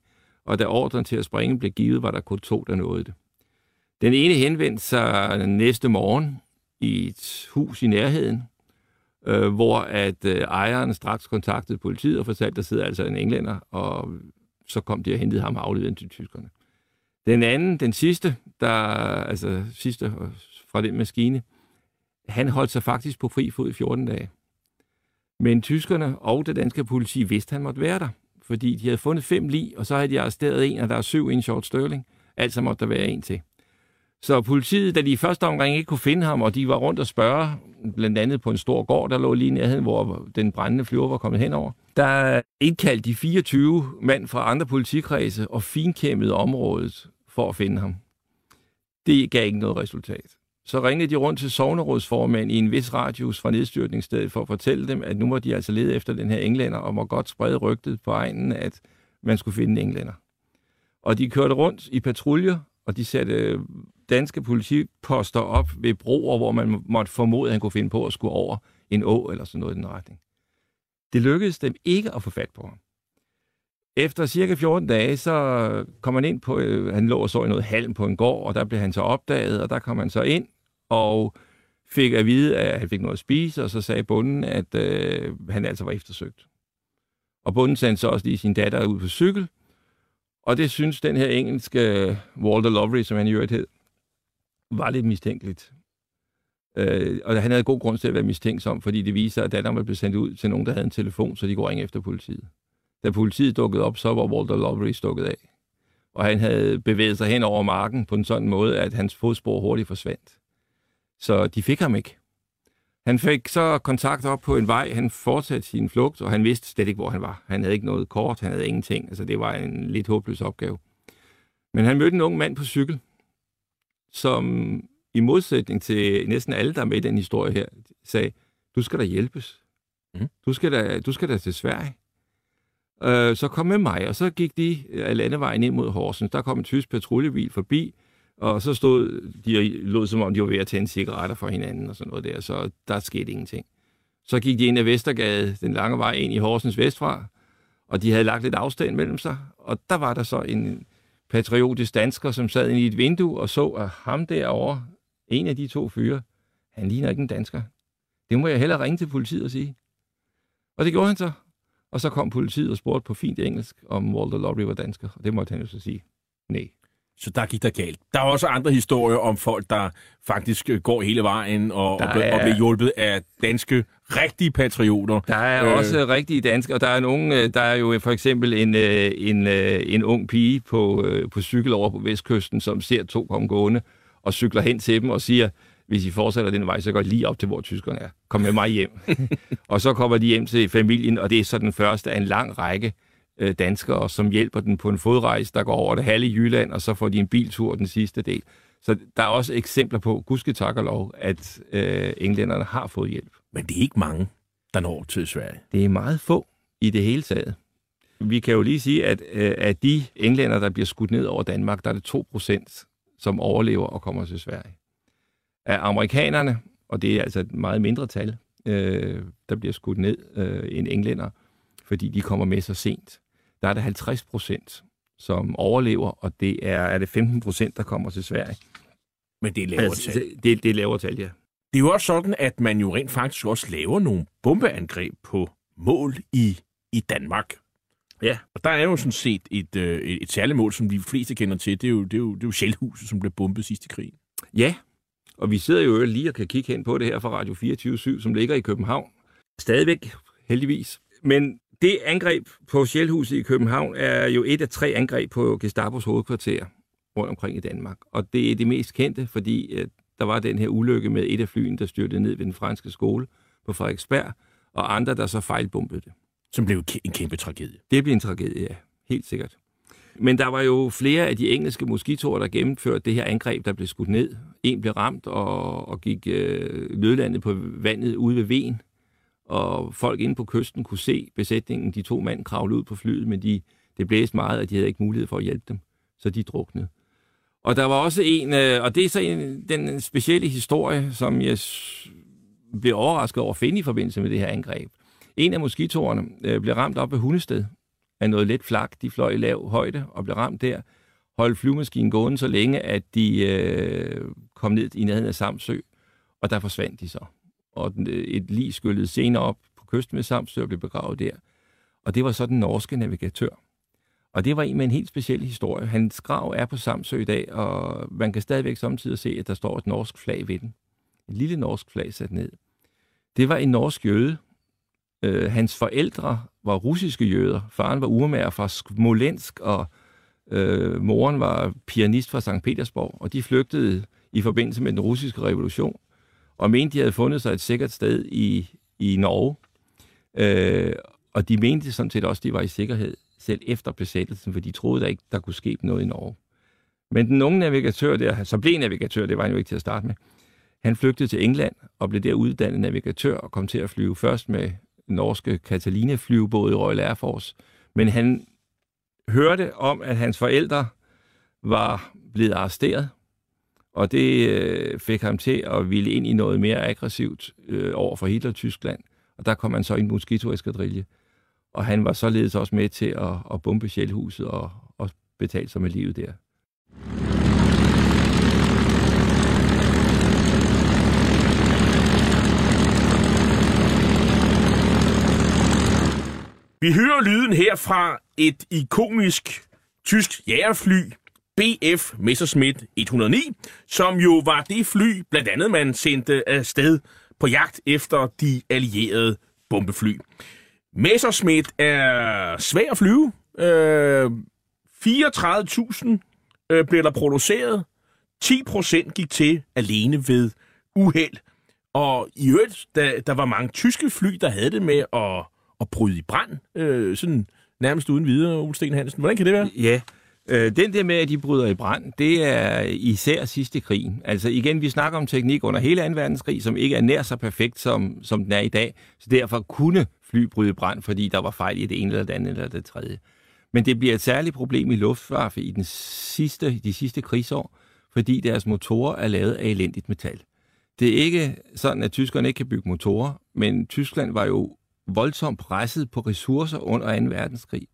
Og da ordren til at springe blev givet, var der kun to, der nåede det. Den ene henvendte sig næste morgen i et hus i nærheden, øh, hvor at øh, ejeren straks kontaktede politiet og fortalte, at der sidder altså en englænder, og så kom de og hentede ham og afleverede til tyskerne. Den anden, den sidste, der, altså sidste øh, fra den maskine, han holdt sig faktisk på fri fod i 14 dage. Men tyskerne og det danske politi vidste, at han måtte være der, fordi de havde fundet fem lig, og så havde de arresteret en, og der er syv i en short Sterling. Altså måtte der være en til. Så politiet, da de i første omgang ikke kunne finde ham, og de var rundt og spørge, blandt andet på en stor gård, der lå lige nærheden, hvor den brændende flyver var kommet henover, der indkaldte de 24 mand fra andre politikredse og finkæmmede området for at finde ham. Det gav ikke noget resultat. Så ringede de rundt til sovnerådsformand i en vis radius fra nedstyrtningsstedet for at fortælle dem, at nu må de altså lede efter den her englænder, og må godt sprede rygtet på egnen, at man skulle finde en englænder. Og de kørte rundt i patruljer, og de satte danske politiposter op ved broer, hvor man måtte formode, at han kunne finde på at skulle over en å eller sådan noget i den retning. Det lykkedes dem ikke at få fat på ham. Efter cirka 14 dage, så kom han ind på, øh, han lå og så i noget halm på en gård, og der blev han så opdaget, og der kom han så ind, og fik at vide, at han fik noget at spise, og så sagde bunden, at øh, han altså var eftersøgt. Og bunden sendte så også lige sin datter ud på cykel, og det synes den her engelske øh, Walter Lovery, som han i øvrigt hed, var lidt mistænkeligt. Øh, og han havde god grund til at være mistænksom, fordi det viser, at datteren blev sendt ud til nogen, der havde en telefon, så de går ringe efter politiet. Da politiet dukkede op, så var Walter Lovery stukket af. Og han havde bevæget sig hen over marken på en sådan måde, at hans fodspor hurtigt forsvandt. Så de fik ham ikke. Han fik så kontakt op på en vej, han fortsatte sin flugt, og han vidste slet ikke, hvor han var. Han havde ikke noget kort, han havde ingenting. Altså, det var en lidt håbløs opgave. Men han mødte en ung mand på cykel, som i modsætning til næsten alle, der er med i den historie her, sagde, du skal da hjælpes. Mm. Du, skal da, du skal da til Sverige. Øh, så kom med mig, og så gik de af landevejen ind mod Horsens. Der kom en tysk patruljebil forbi, og så stod de og lod, som om de var ved at tænde cigaretter for hinanden og sådan noget der, så der skete ingenting. Så gik de ind ad Vestergade, den lange vej ind i Horsens vestfra, og de havde lagt lidt afstand mellem sig, og der var der så en patriotisk dansker, som sad inde i et vindue og så, at ham derovre, en af de to fyre, han ligner ikke en dansker. Det må jeg hellere ringe til politiet og sige. Og det gjorde han så. Og så kom politiet og spurgte på fint engelsk, om Walter Lowry var dansker. Og det måtte han jo så sige, nej. Så der gik der galt. Der er også andre historier om folk, der faktisk øh, går hele vejen og, og, er... og bliver hjulpet af danske rigtige patrioter. Der er øh... også rigtige danske, og der er nogen, øh, der er jo for eksempel en, øh, en, en ung pige på, på cykel over på vestkysten, som ser to komme gående og cykler hen til dem og siger, hvis I fortsætter den vej, så går I lige op til, hvor tyskerne er. Kom med mig hjem. og så kommer de hjem til familien, og det er så den første af en lang række øh, danskere, som hjælper den på en fodrejse, der går over det halve Jylland, og så får de en biltur den sidste del. Så der er også eksempler på, gudske tak og lov, at øh, englænderne har fået hjælp. Men det er ikke mange, der når til Sverige. Det er meget få i det hele taget. Vi kan jo lige sige, at øh, af de englænder, der bliver skudt ned over Danmark, der er det 2 procent, som overlever og kommer til Sverige. Af amerikanerne, og det er altså et meget mindre tal, øh, der bliver skudt ned øh, end englænder, fordi de kommer med så sent der er det 50 procent, som overlever, og det er, er det 15 procent, der kommer til Sverige. Men det er lavere altså, tal. Det, det er lavere tal, ja. Det er jo også sådan, at man jo rent faktisk også laver nogle bombeangreb på mål i, i Danmark. Ja. Og der er jo sådan set et, øh, et, et særligt mål, som de fleste kender til. Det er jo, det er jo, det er jo Sjælhuset, som blev bombet sidst i krigen. Ja, og vi sidder jo lige og kan kigge hen på det her fra Radio 24 som ligger i København. Stadigvæk, heldigvis. Men det angreb på Sjælhuset i København er jo et af tre angreb på Gestapos hovedkvarter rundt omkring i Danmark. Og det er det mest kendte, fordi at der var den her ulykke med et af flyene, der styrtede ned ved den franske skole på Frederiksberg, og andre, der så fejlbombede det. Som blev en kæmpe tragedie. Det blev en tragedie, ja. Helt sikkert. Men der var jo flere af de engelske moskitorer, der gennemførte det her angreb, der blev skudt ned. En blev ramt og, og gik øh, nødlandet på vandet ude ved Ven og folk inde på kysten kunne se besætningen, de to mænd kravle ud på flyet, men de, det blæste meget, og de havde ikke mulighed for at hjælpe dem, så de druknede. Og der var også en, øh, og det er så en, den specielle historie, som jeg blev overrasket over at finde i forbindelse med det her angreb. En af moskitoerne øh, blev ramt op ved Hundested af noget let flak. De fløj i lav højde og blev ramt der. Holdt flyvemaskinen gående så længe, at de øh, kom ned i nærheden af Samsø, og der forsvandt de så. Og øh, et lig skyllede senere op på kysten ved Samsø og blev begravet der. Og det var så den norske navigatør. Og det var en med en helt speciel historie. Hans grav er på Samsø i dag, og man kan stadigvæk samtidig se, at der står et norsk flag ved den. Et lille norsk flag sat ned. Det var en norsk jøde. Øh, hans forældre var russiske jøder. Faren var urmager fra Smolensk, og øh, moren var pianist fra St. Petersborg. Og de flygtede i forbindelse med den russiske revolution, og mente, de havde fundet sig et sikkert sted i, i Norge. Øh, og de mente sådan set også, at de var i sikkerhed selv efter besættelsen, for de troede der ikke, der kunne ske noget i Norge. Men den unge navigatør der, så blev navigatør, det var han jo ikke til at starte med, han flygtede til England og blev der uddannet navigatør og kom til at flyve først med norske Catalina-flyvebåd i Royal Air Force. Men han hørte om, at hans forældre var blevet arresteret, og det øh, fik ham til at ville ind i noget mere aggressivt øh, over for Hitler-Tyskland. Og der kom han så i en moskitoeskadrille. Og han var således også med til at, at bombe Sjælhuset og, og betale sig med livet der. Vi hører lyden her fra et ikonisk tysk jægerfly, BF Messerschmitt 109, som jo var det fly, blandt andet man sendte afsted på jagt efter de allierede bombefly. Messerschmitt er svær at flyve. Øh, 34.000 øh, blev der produceret. 10% gik til alene ved uheld. Og i øvrigt, der, der var mange tyske fly, der havde det med at, at bryde i brand, øh, sådan nærmest uden videre, Ulsten Hansen. Hvordan kan det være? Ja, øh, den der med, at de bryder i brand, det er især sidste krigen. Altså igen, vi snakker om teknik under hele 2. verdenskrig, som ikke er nær så perfekt, som, som den er i dag. Så derfor kunne fly bryde i brand, fordi der var fejl i det ene eller det andet eller det tredje. Men det bliver et særligt problem i luftfarfe i den sidste, de sidste krigsår, fordi deres motorer er lavet af elendigt metal. Det er ikke sådan, at tyskerne ikke kan bygge motorer, men Tyskland var jo voldsomt presset på ressourcer under 2. verdenskrig.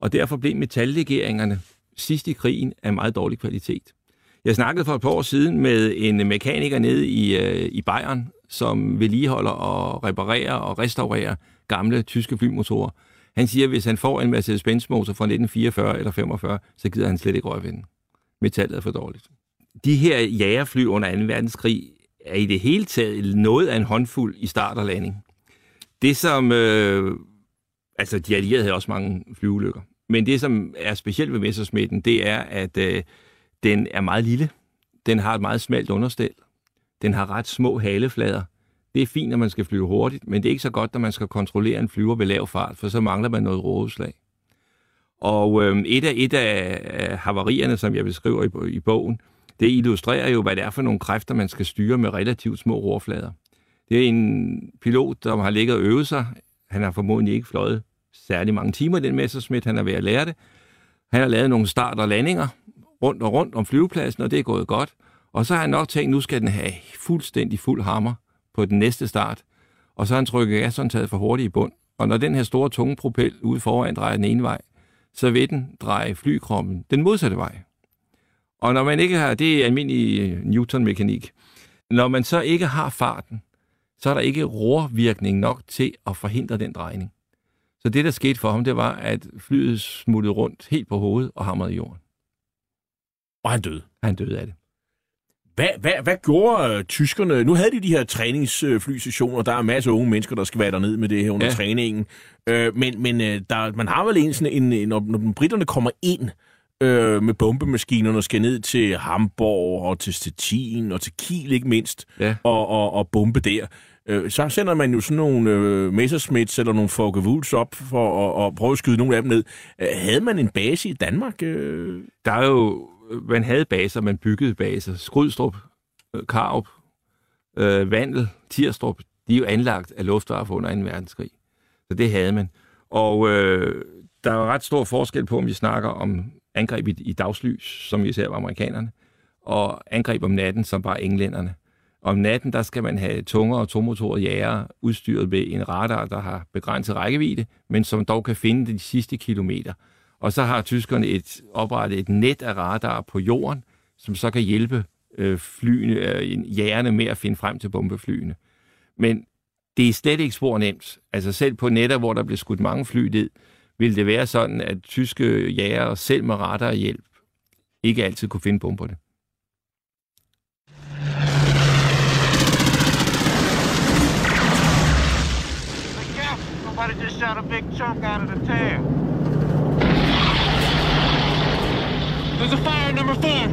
Og derfor blev metallegeringerne sidst i krigen af meget dårlig kvalitet. Jeg snakkede for et par år siden med en mekaniker nede i, øh, i Bayern, som vedligeholder og reparerer og restaurerer gamle tyske flymotorer. Han siger, at hvis han får en Mercedes-Benz motor fra 1944 eller 45, så gider han slet ikke røre ved den. Metallet er for dårligt. De her jagerfly under 2. verdenskrig er i det hele taget noget af en håndfuld i start og landing. Det som... Øh, altså, de allierede havde også mange flyulykker. Men det, som er specielt ved Messersmitten, det er, at øh, den er meget lille. Den har et meget smalt understel. Den har ret små haleflader. Det er fint, når man skal flyve hurtigt, men det er ikke så godt, når man skal kontrollere en flyver ved lav fart, for så mangler man noget rådeslag. Og øh, et, af, et af øh, havarierne, som jeg beskriver i, i bogen, det illustrerer jo, hvad det er for nogle kræfter, man skal styre med relativt små rorflader. Det er en pilot, der har ligget og øvet sig. Han har formodentlig ikke fløjet særlig mange timer, den Messerschmidt, Han er ved at lære det. Han har lavet nogle start- og landinger rundt og rundt om flyvepladsen, og det er gået godt. Og så har han nok tænkt, nu skal den have fuldstændig fuld hammer på den næste start. Og så har han trykket gashåndtaget for hurtigt i bund. Og når den her store tunge propel ude foran drejer den ene vej, så vil den dreje flykroppen den modsatte vej. Og når man ikke har, det er almindelig Newton-mekanik, når man så ikke har farten, så er der ikke rorvirkning nok til at forhindre den drejning. Så det, der skete for ham, det var, at flyet smuttede rundt helt på hovedet og hamrede i jorden. Og han døde. Han døde af det. Hvad, hvad, hvad gjorde øh, tyskerne? Nu havde de de her træningsflysessioner. Der er en masse unge mennesker, der skal være dernede med det her under ja. træningen. Øh, men men øh, der, man har vel en sådan en, en når, når britterne kommer ind øh, med bombemaskinerne og skal ned til Hamburg og til Stettin og til Kiel ikke mindst, ja. og, og, og bombe der. Øh, så sender man jo sådan nogle øh, Messerschmitts eller nogle Focke Wulfs op for at, at prøve at skyde nogle af dem ned. Øh, havde man en base i Danmark? Øh? Der er jo man havde baser, man byggede baser. Skrydstrup, øh, Karup, øh, Vandel, Tirstrup, de er jo anlagt af luftwaffe under 2. verdenskrig. Så det havde man. Og øh, der er ret stor forskel på, om vi snakker om angreb i, i dagslys, som vi var amerikanerne, og angreb om natten, som var englænderne. Om natten, der skal man have tungere og tomotorede jæger udstyret med en radar, der har begrænset rækkevidde, men som dog kan finde de sidste kilometer. Og så har tyskerne et, oprettet et net af radar på jorden, som så kan hjælpe øh, flyene, øh, jægerne med at finde frem til bombeflyene. Men det er slet ikke spor nemt. Altså selv på netter, hvor der bliver skudt mange fly ned, vil det være sådan, at tyske jæger selv med radarhjælp ikke altid kunne finde bomberne. Chunk out of the tail. There's a fire, number four.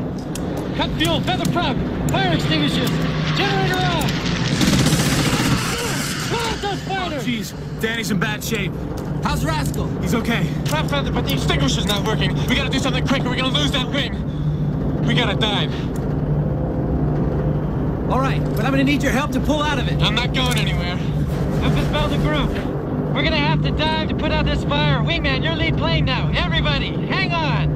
Cut fuel, feather prop, fire extinguishers, generator off. those fighters! Oh, jeez. Danny's in bad shape. How's Rascal? He's okay. Prop feather, but the extinguisher's not working. We gotta do something quick or we're gonna lose that wing. We gotta dive. All right, but I'm gonna need your help to pull out of it. I'm not going anywhere. I've been the group. We're gonna have to dive to put out this fire. Wingman, you're lead plane now. Everybody, hang on.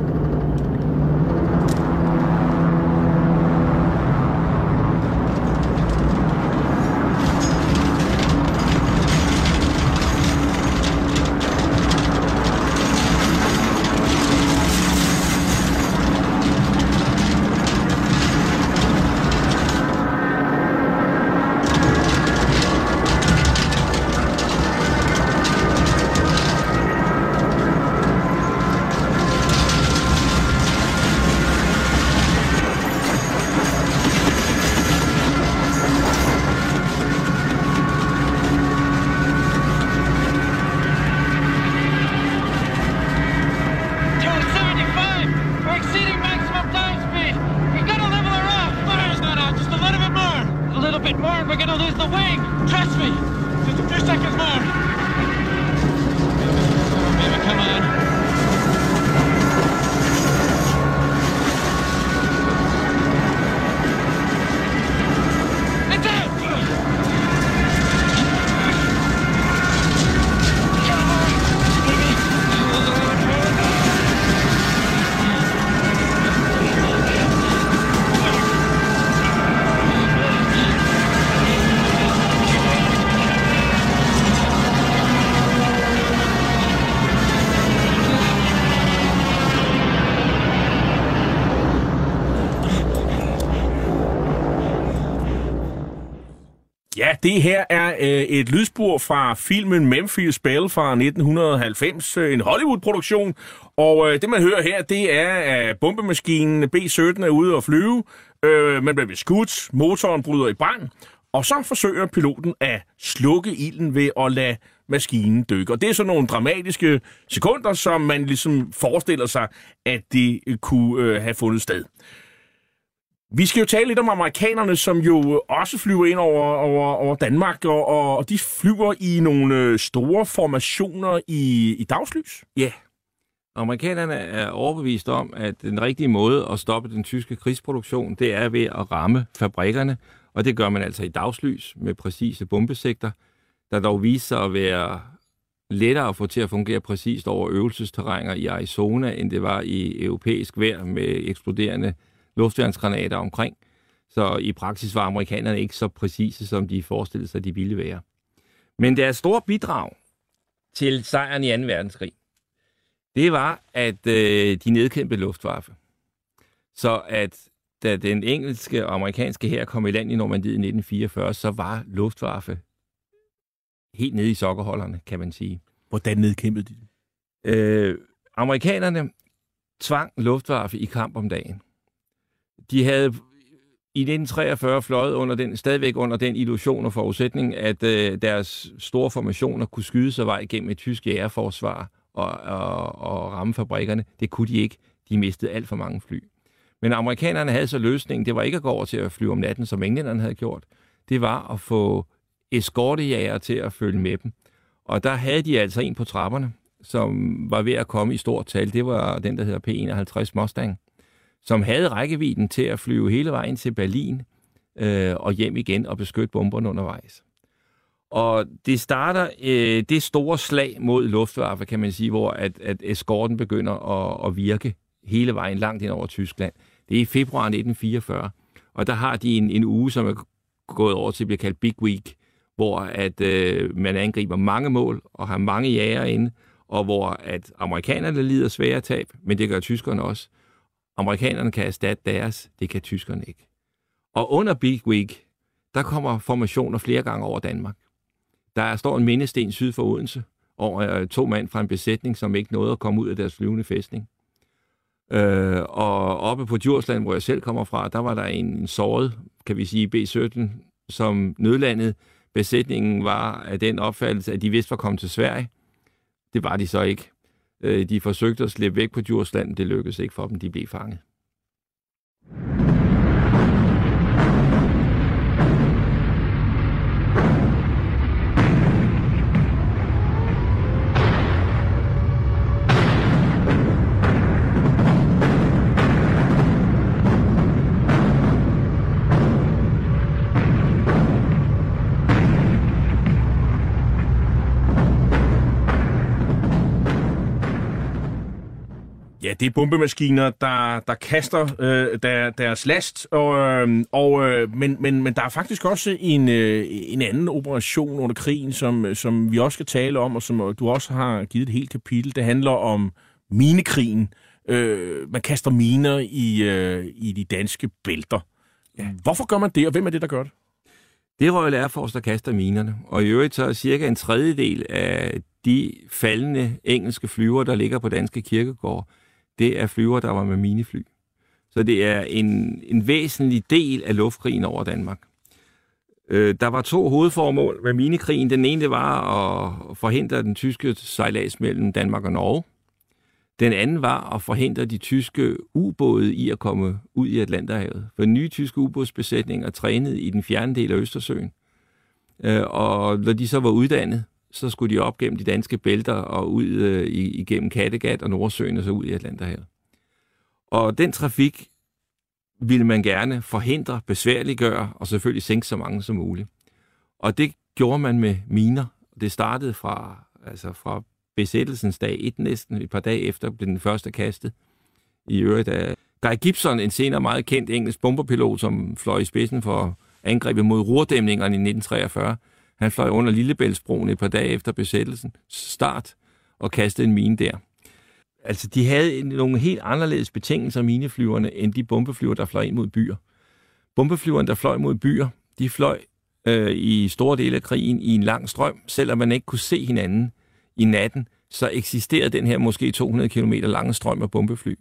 Det her er øh, et lydspor fra filmen Memphis Belle fra 1990, øh, en Hollywood-produktion. Og øh, det, man hører her, det er, at bombemaskinen B-17 er ude at flyve. Øh, man bliver beskudt, motoren bryder i brand, og så forsøger piloten at slukke ilden ved at lade maskinen dykke. Og det er sådan nogle dramatiske sekunder, som man ligesom forestiller sig, at det øh, kunne øh, have fundet sted. Vi skal jo tale lidt om amerikanerne, som jo også flyver ind over, over, over Danmark, og, og de flyver i nogle øh, store formationer i, i dagslys. Ja. Yeah. Amerikanerne er overbevist om, at den rigtige måde at stoppe den tyske krigsproduktion, det er ved at ramme fabrikkerne, og det gør man altså i dagslys med præcise bombesigter, der dog viser sig at være lettere at få til at fungere præcist over øvelsesterrænger i Arizona, end det var i europæisk vejr med eksploderende luftværnsgranater omkring. Så i praksis var amerikanerne ikke så præcise, som de forestillede sig, de ville være. Men deres store bidrag til sejren i 2. verdenskrig, det var, at øh, de nedkæmpede luftwaffe. Så at da den engelske og amerikanske her kom i land i Normandiet i 1944, så var luftwaffe helt nede i sokkerholderne, kan man sige. Hvordan nedkæmpede de? Øh, amerikanerne tvang luftwaffe i kamp om dagen de havde i 1943 fløjet under den, stadigvæk under den illusion og forudsætning, at øh, deres store formationer kunne skyde sig vej gennem et tysk jægerforsvar og, og, og ramme fabrikkerne. Det kunne de ikke. De mistede alt for mange fly. Men amerikanerne havde så løsningen, det var ikke at gå over til at flyve om natten, som englænderne havde gjort. Det var at få eskortejæger til at følge med dem. Og der havde de altså en på trapperne, som var ved at komme i stort tal. Det var den, der hedder P-51 Mustang som havde rækkevidden til at flyve hele vejen til Berlin øh, og hjem igen og beskytte bomberne undervejs. Og det starter øh, det store slag mod Luftwaffe, kan man sige, hvor at, at eskorten begynder at, at virke hele vejen langt ind over Tyskland. Det er i februar 1944, og der har de en, en uge, som er gået over til at blive kaldt Big Week, hvor at øh, man angriber mange mål og har mange jæger inde, og hvor at amerikanerne lider svære tab, men det gør tyskerne også. Amerikanerne kan erstatte deres, det kan tyskerne ikke. Og under Big Week, der kommer formationer flere gange over Danmark. Der står en mindesten syd for Odense, over øh, to mand fra en besætning, som ikke nåede at komme ud af deres flyvende fæstning. Øh, og oppe på Djursland, hvor jeg selv kommer fra, der var der en såret, kan vi sige, B-17, som nødlandet. Besætningen var af den opfattelse, at de vidste var kommet til Sverige. Det var de så ikke. Øh, de forsøgte at slippe væk på Djursland, det lykkedes ikke for dem, de blev fanget. Det er bombemaskiner, der, der kaster øh, der, deres last, og, øh, og, øh, men, men, men der er faktisk også en, øh, en anden operation under krigen, som, som vi også skal tale om, og som du også har givet et helt kapitel. Det handler om minekrigen. Øh, man kaster miner i, øh, i de danske bælter. Ja. Hvorfor gør man det, og hvem er det, der gør det? Det er Royal Air Force, der kaster minerne, og i øvrigt så er cirka en tredjedel af de faldende engelske flyver, der ligger på danske kirkegårde, det er flyver, der var med minifly. Så det er en, en væsentlig del af luftkrigen over Danmark. Øh, der var to hovedformål med minikrigen. Den ene det var at forhindre den tyske sejlads mellem Danmark og Norge. Den anden var at forhindre de tyske ubåde i at komme ud i Atlanterhavet. For nye tyske ubådsbesætninger trænede i den fjerne del af Østersøen. Øh, og når de så var uddannet, så skulle de op gennem de danske bælter og ud øh, igennem Kattegat og Nordsøen og så ud i Atlanterhavet. Og den trafik ville man gerne forhindre, besværliggøre og selvfølgelig sænke så mange som muligt. Og det gjorde man med miner. Det startede fra, altså fra besættelsens dag 1 næsten, et par dage efter blev den første kastet. I øvrigt af Guy Gibson, en senere meget kendt engelsk bomberpilot, som fløj i spidsen for angrebet mod rurdæmningerne i 1943. Han fløj under Lillebæltsbroen et par dage efter besættelsen start og kastede en mine der. Altså, de havde nogle helt anderledes betingelser, mineflyverne, end de bombeflyver, der fløj ind mod byer. Bombeflyverne, der fløj mod byer, de fløj øh, i store dele af krigen i en lang strøm, selvom man ikke kunne se hinanden i natten, så eksisterede den her måske 200 km lange strøm af bombefly.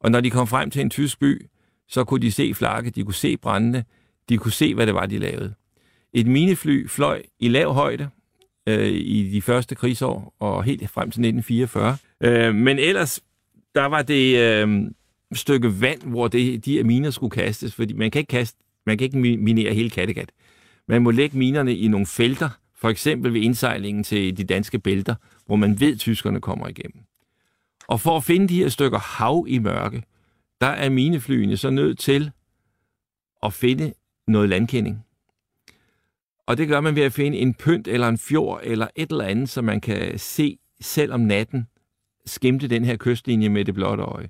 Og når de kom frem til en tysk by, så kunne de se flakke, de kunne se brændende, de kunne se, hvad det var, de lavede. Et minefly fløj i lav højde øh, i de første krigsår og helt frem til 1944. Øh, men ellers, der var det øh, stykke vand, hvor det, de her miner skulle kastes, fordi man kan ikke, kaste, man kan ikke minere hele Kattegat. Man må lægge minerne i nogle felter, for eksempel ved indsejlingen til de danske bælter, hvor man ved, at tyskerne kommer igennem. Og for at finde de her stykker hav i mørke, der er mineflyene så nødt til at finde noget landkending. Og det gør man ved at finde en pynt eller en fjord eller et eller andet, så man kan se selv om natten skimte den her kystlinje med det blotte øje.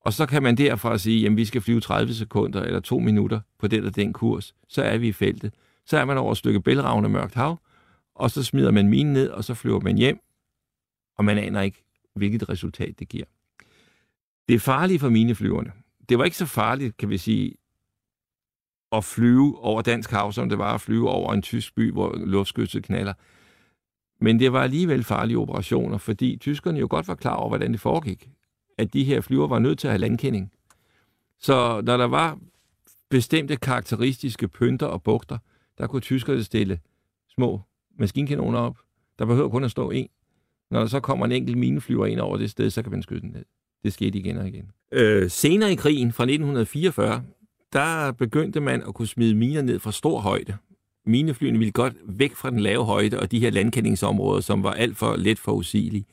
Og så kan man derfra sige, at vi skal flyve 30 sekunder eller to minutter på den og den kurs. Så er vi i feltet. Så er man over et stykke bælragende mørkt hav, og så smider man minen ned, og så flyver man hjem, og man aner ikke, hvilket resultat det giver. Det er farligt for mineflyverne. Det var ikke så farligt, kan vi sige, at flyve over dansk hav, som det var at flyve over en tysk by, hvor luftskytset knaller. Men det var alligevel farlige operationer, fordi tyskerne jo godt var klar over, hvordan det foregik. At de her flyver var nødt til at have landkending. Så når der var bestemte karakteristiske pynter og bugter, der kunne tyskerne stille små maskinkanoner op. Der behøver kun at stå en. Når der så kommer en enkelt mineflyver ind over det sted, så kan man skyde den ned. Det skete igen og igen. Øh, senere i krigen fra 1944, der begyndte man at kunne smide miner ned fra stor højde. Mineflyene ville godt væk fra den lave højde og de her landkendingsområder, som var alt for let forudsigelige.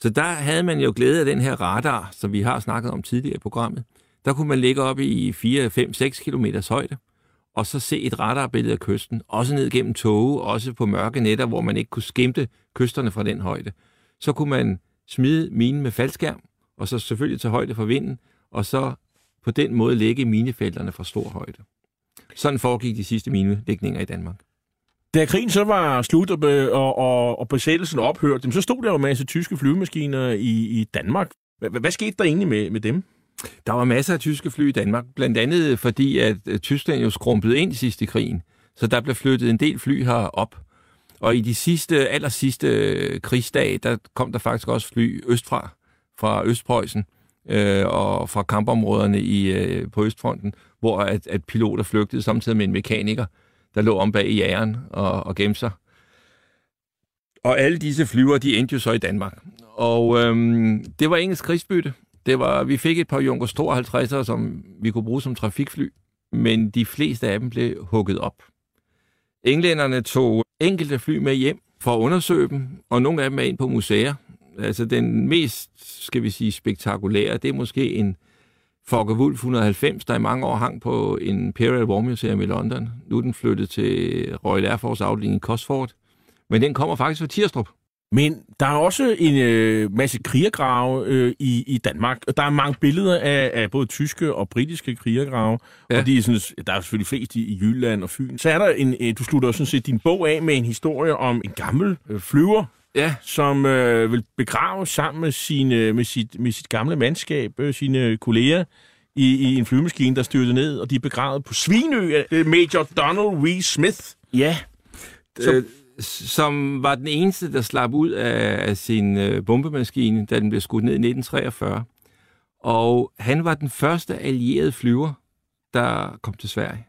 Så der havde man jo glæde af den her radar, som vi har snakket om tidligere i programmet. Der kunne man ligge op i 4, 5, 6 km højde, og så se et radarbillede af kysten, også ned gennem tåge, også på mørke nætter, hvor man ikke kunne skimte kysterne fra den højde. Så kunne man smide minen med faldskærm, og så selvfølgelig tage højde for vinden, og så på den måde lægge minefelterne fra stor højde. Sådan foregik de sidste minelægninger i Danmark. Da krigen så var slut og, og, og, og besættelsen ophørte, så stod der jo en masse tyske flyvemaskiner i, i Danmark. Hvad, hvad skete der egentlig med, med dem? Der var masser af tyske fly i Danmark, blandt andet fordi, at øh, Tyskland jo skrumpede ind sidst i krigen. Så der blev flyttet en del fly herop. Og i de sidste, aller sidste øh, krigsdage, der kom der faktisk også fly østfra, fra Østpreussen øh, og fra kampområderne i, øh, på Østfronten, hvor at, at piloter flygtede samtidig med en mekaniker, der lå om bag i jæren og, og gemte sig. Og alle disse flyver, de endte jo så i Danmark. Og øhm, det var engelsk krigsbytte. Det var, vi fik et par Junkers 52'ere, som vi kunne bruge som trafikfly, men de fleste af dem blev hugget op. Englænderne tog enkelte fly med hjem for at undersøge dem, og nogle af dem er ind på museer. Altså den mest, skal vi sige, spektakulære, det er måske en Fokker Wulf 190, der i mange år hang på en Imperial War Museum i London. Nu er den flyttet til Royal Air Force afdeling i Cosford. Men den kommer faktisk fra Tirstrup. Men der er også en øh, masse krigergrave øh, i, i Danmark. Der er mange billeder af, af både tyske og britiske krigergrave. Ja. Og de er sådan, der er selvfølgelig flest i, i Jylland og Fyn. Så er der en, øh, du slutter sådan set din bog af med en historie om en gammel øh, flyver, Ja. som øh, vil begrave sammen med, sine, med, sit, med sit gamle mandskab, øh, sine kolleger, i, i en flyvemaskine, der styrte ned, og de er begravet på Svinø af øh, Major Donald W. Smith. Ja. Øh, som var den eneste, der slap ud af, af sin øh, bombemaskine, da den blev skudt ned i 1943. Og han var den første allierede flyver, der kom til Sverige.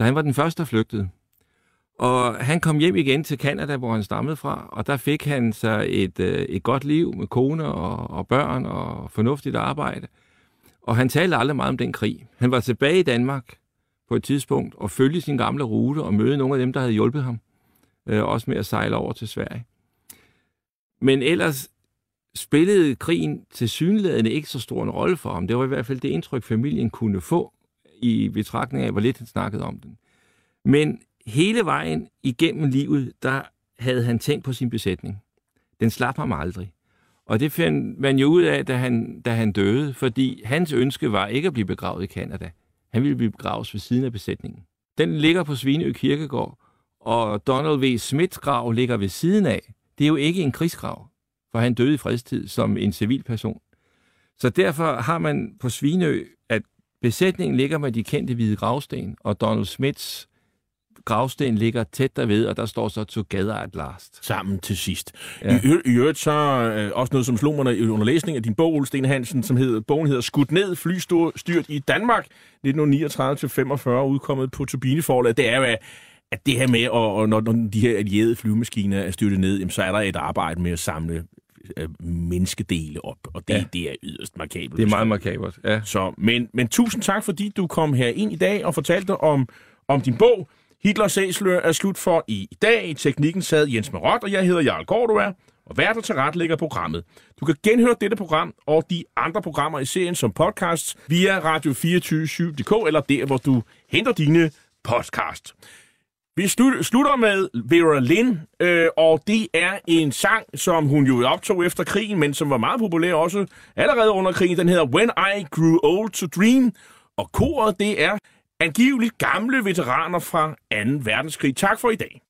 Så han var den første, der flygtede. Og han kom hjem igen til Kanada, hvor han stammede fra, og der fik han så et, øh, et godt liv med kone og, og børn og fornuftigt arbejde. Og han talte aldrig meget om den krig. Han var tilbage i Danmark på et tidspunkt og følge sin gamle rute og møde nogle af dem, der havde hjulpet ham. Øh, også med at sejle over til Sverige. Men ellers spillede krigen til synlædende ikke så stor en rolle for ham. Det var i hvert fald det indtryk, familien kunne få i betragtning af, hvor lidt han snakkede om den. Men hele vejen igennem livet, der havde han tænkt på sin besætning. Den slap ham aldrig. Og det fandt man jo ud af, da han, da han døde, fordi hans ønske var ikke at blive begravet i Kanada. Han ville blive begravet ved siden af besætningen. Den ligger på Svineø Kirkegård, og Donald V. Smiths grav ligger ved siden af. Det er jo ikke en krigsgrav, for han døde i fredstid som en civil person. Så derfor har man på Svineø, at besætningen ligger med de kendte hvide gravsten, og Donald Smiths gravsten ligger tæt derved, og der står så Together at Last. Sammen til sidst. Ja. I, I øvrigt så øh, også noget, som slog mig under læsning af din bog, Sten Hansen, som hedder, bogen hedder Skudt ned, flystyrt i Danmark, 1939-45, udkommet på Turbineforlaget. Det er jo, at det her med, at, når, når de her allierede flyvemaskiner er styrtet ned, jamen, så er der et arbejde med at samle øh, menneskedele op, og det, ja. det er yderst markabelt. Det er meget markabelt, ja. Så, men, men tusind tak, fordi du kom her ind i dag og fortalte om, om din bog. Hitlers æsler er slut for i dag. I teknikken sad Jens Marot, og jeg hedder Jarl Cordova, og værter til ret ligger programmet. Du kan genhøre dette program og de andre programmer i serien som podcasts via radio247.dk eller der, hvor du henter dine podcast. Vi slutter med Vera Lynn, øh, og det er en sang, som hun jo optog efter krigen, men som var meget populær også allerede under krigen. Den hedder When I Grew Old to Dream, og koret det er angiveligt gamle veteraner fra 2. verdenskrig. Tak for i dag.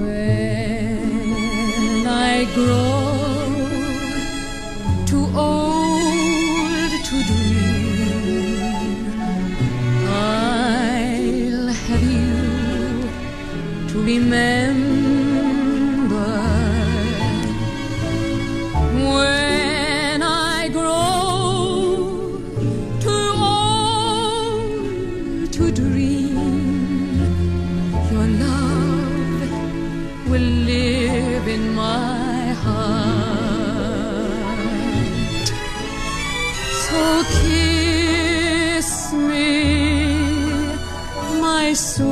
When I grow too old to dream, I'll have you to remember. Kiss me, my sweet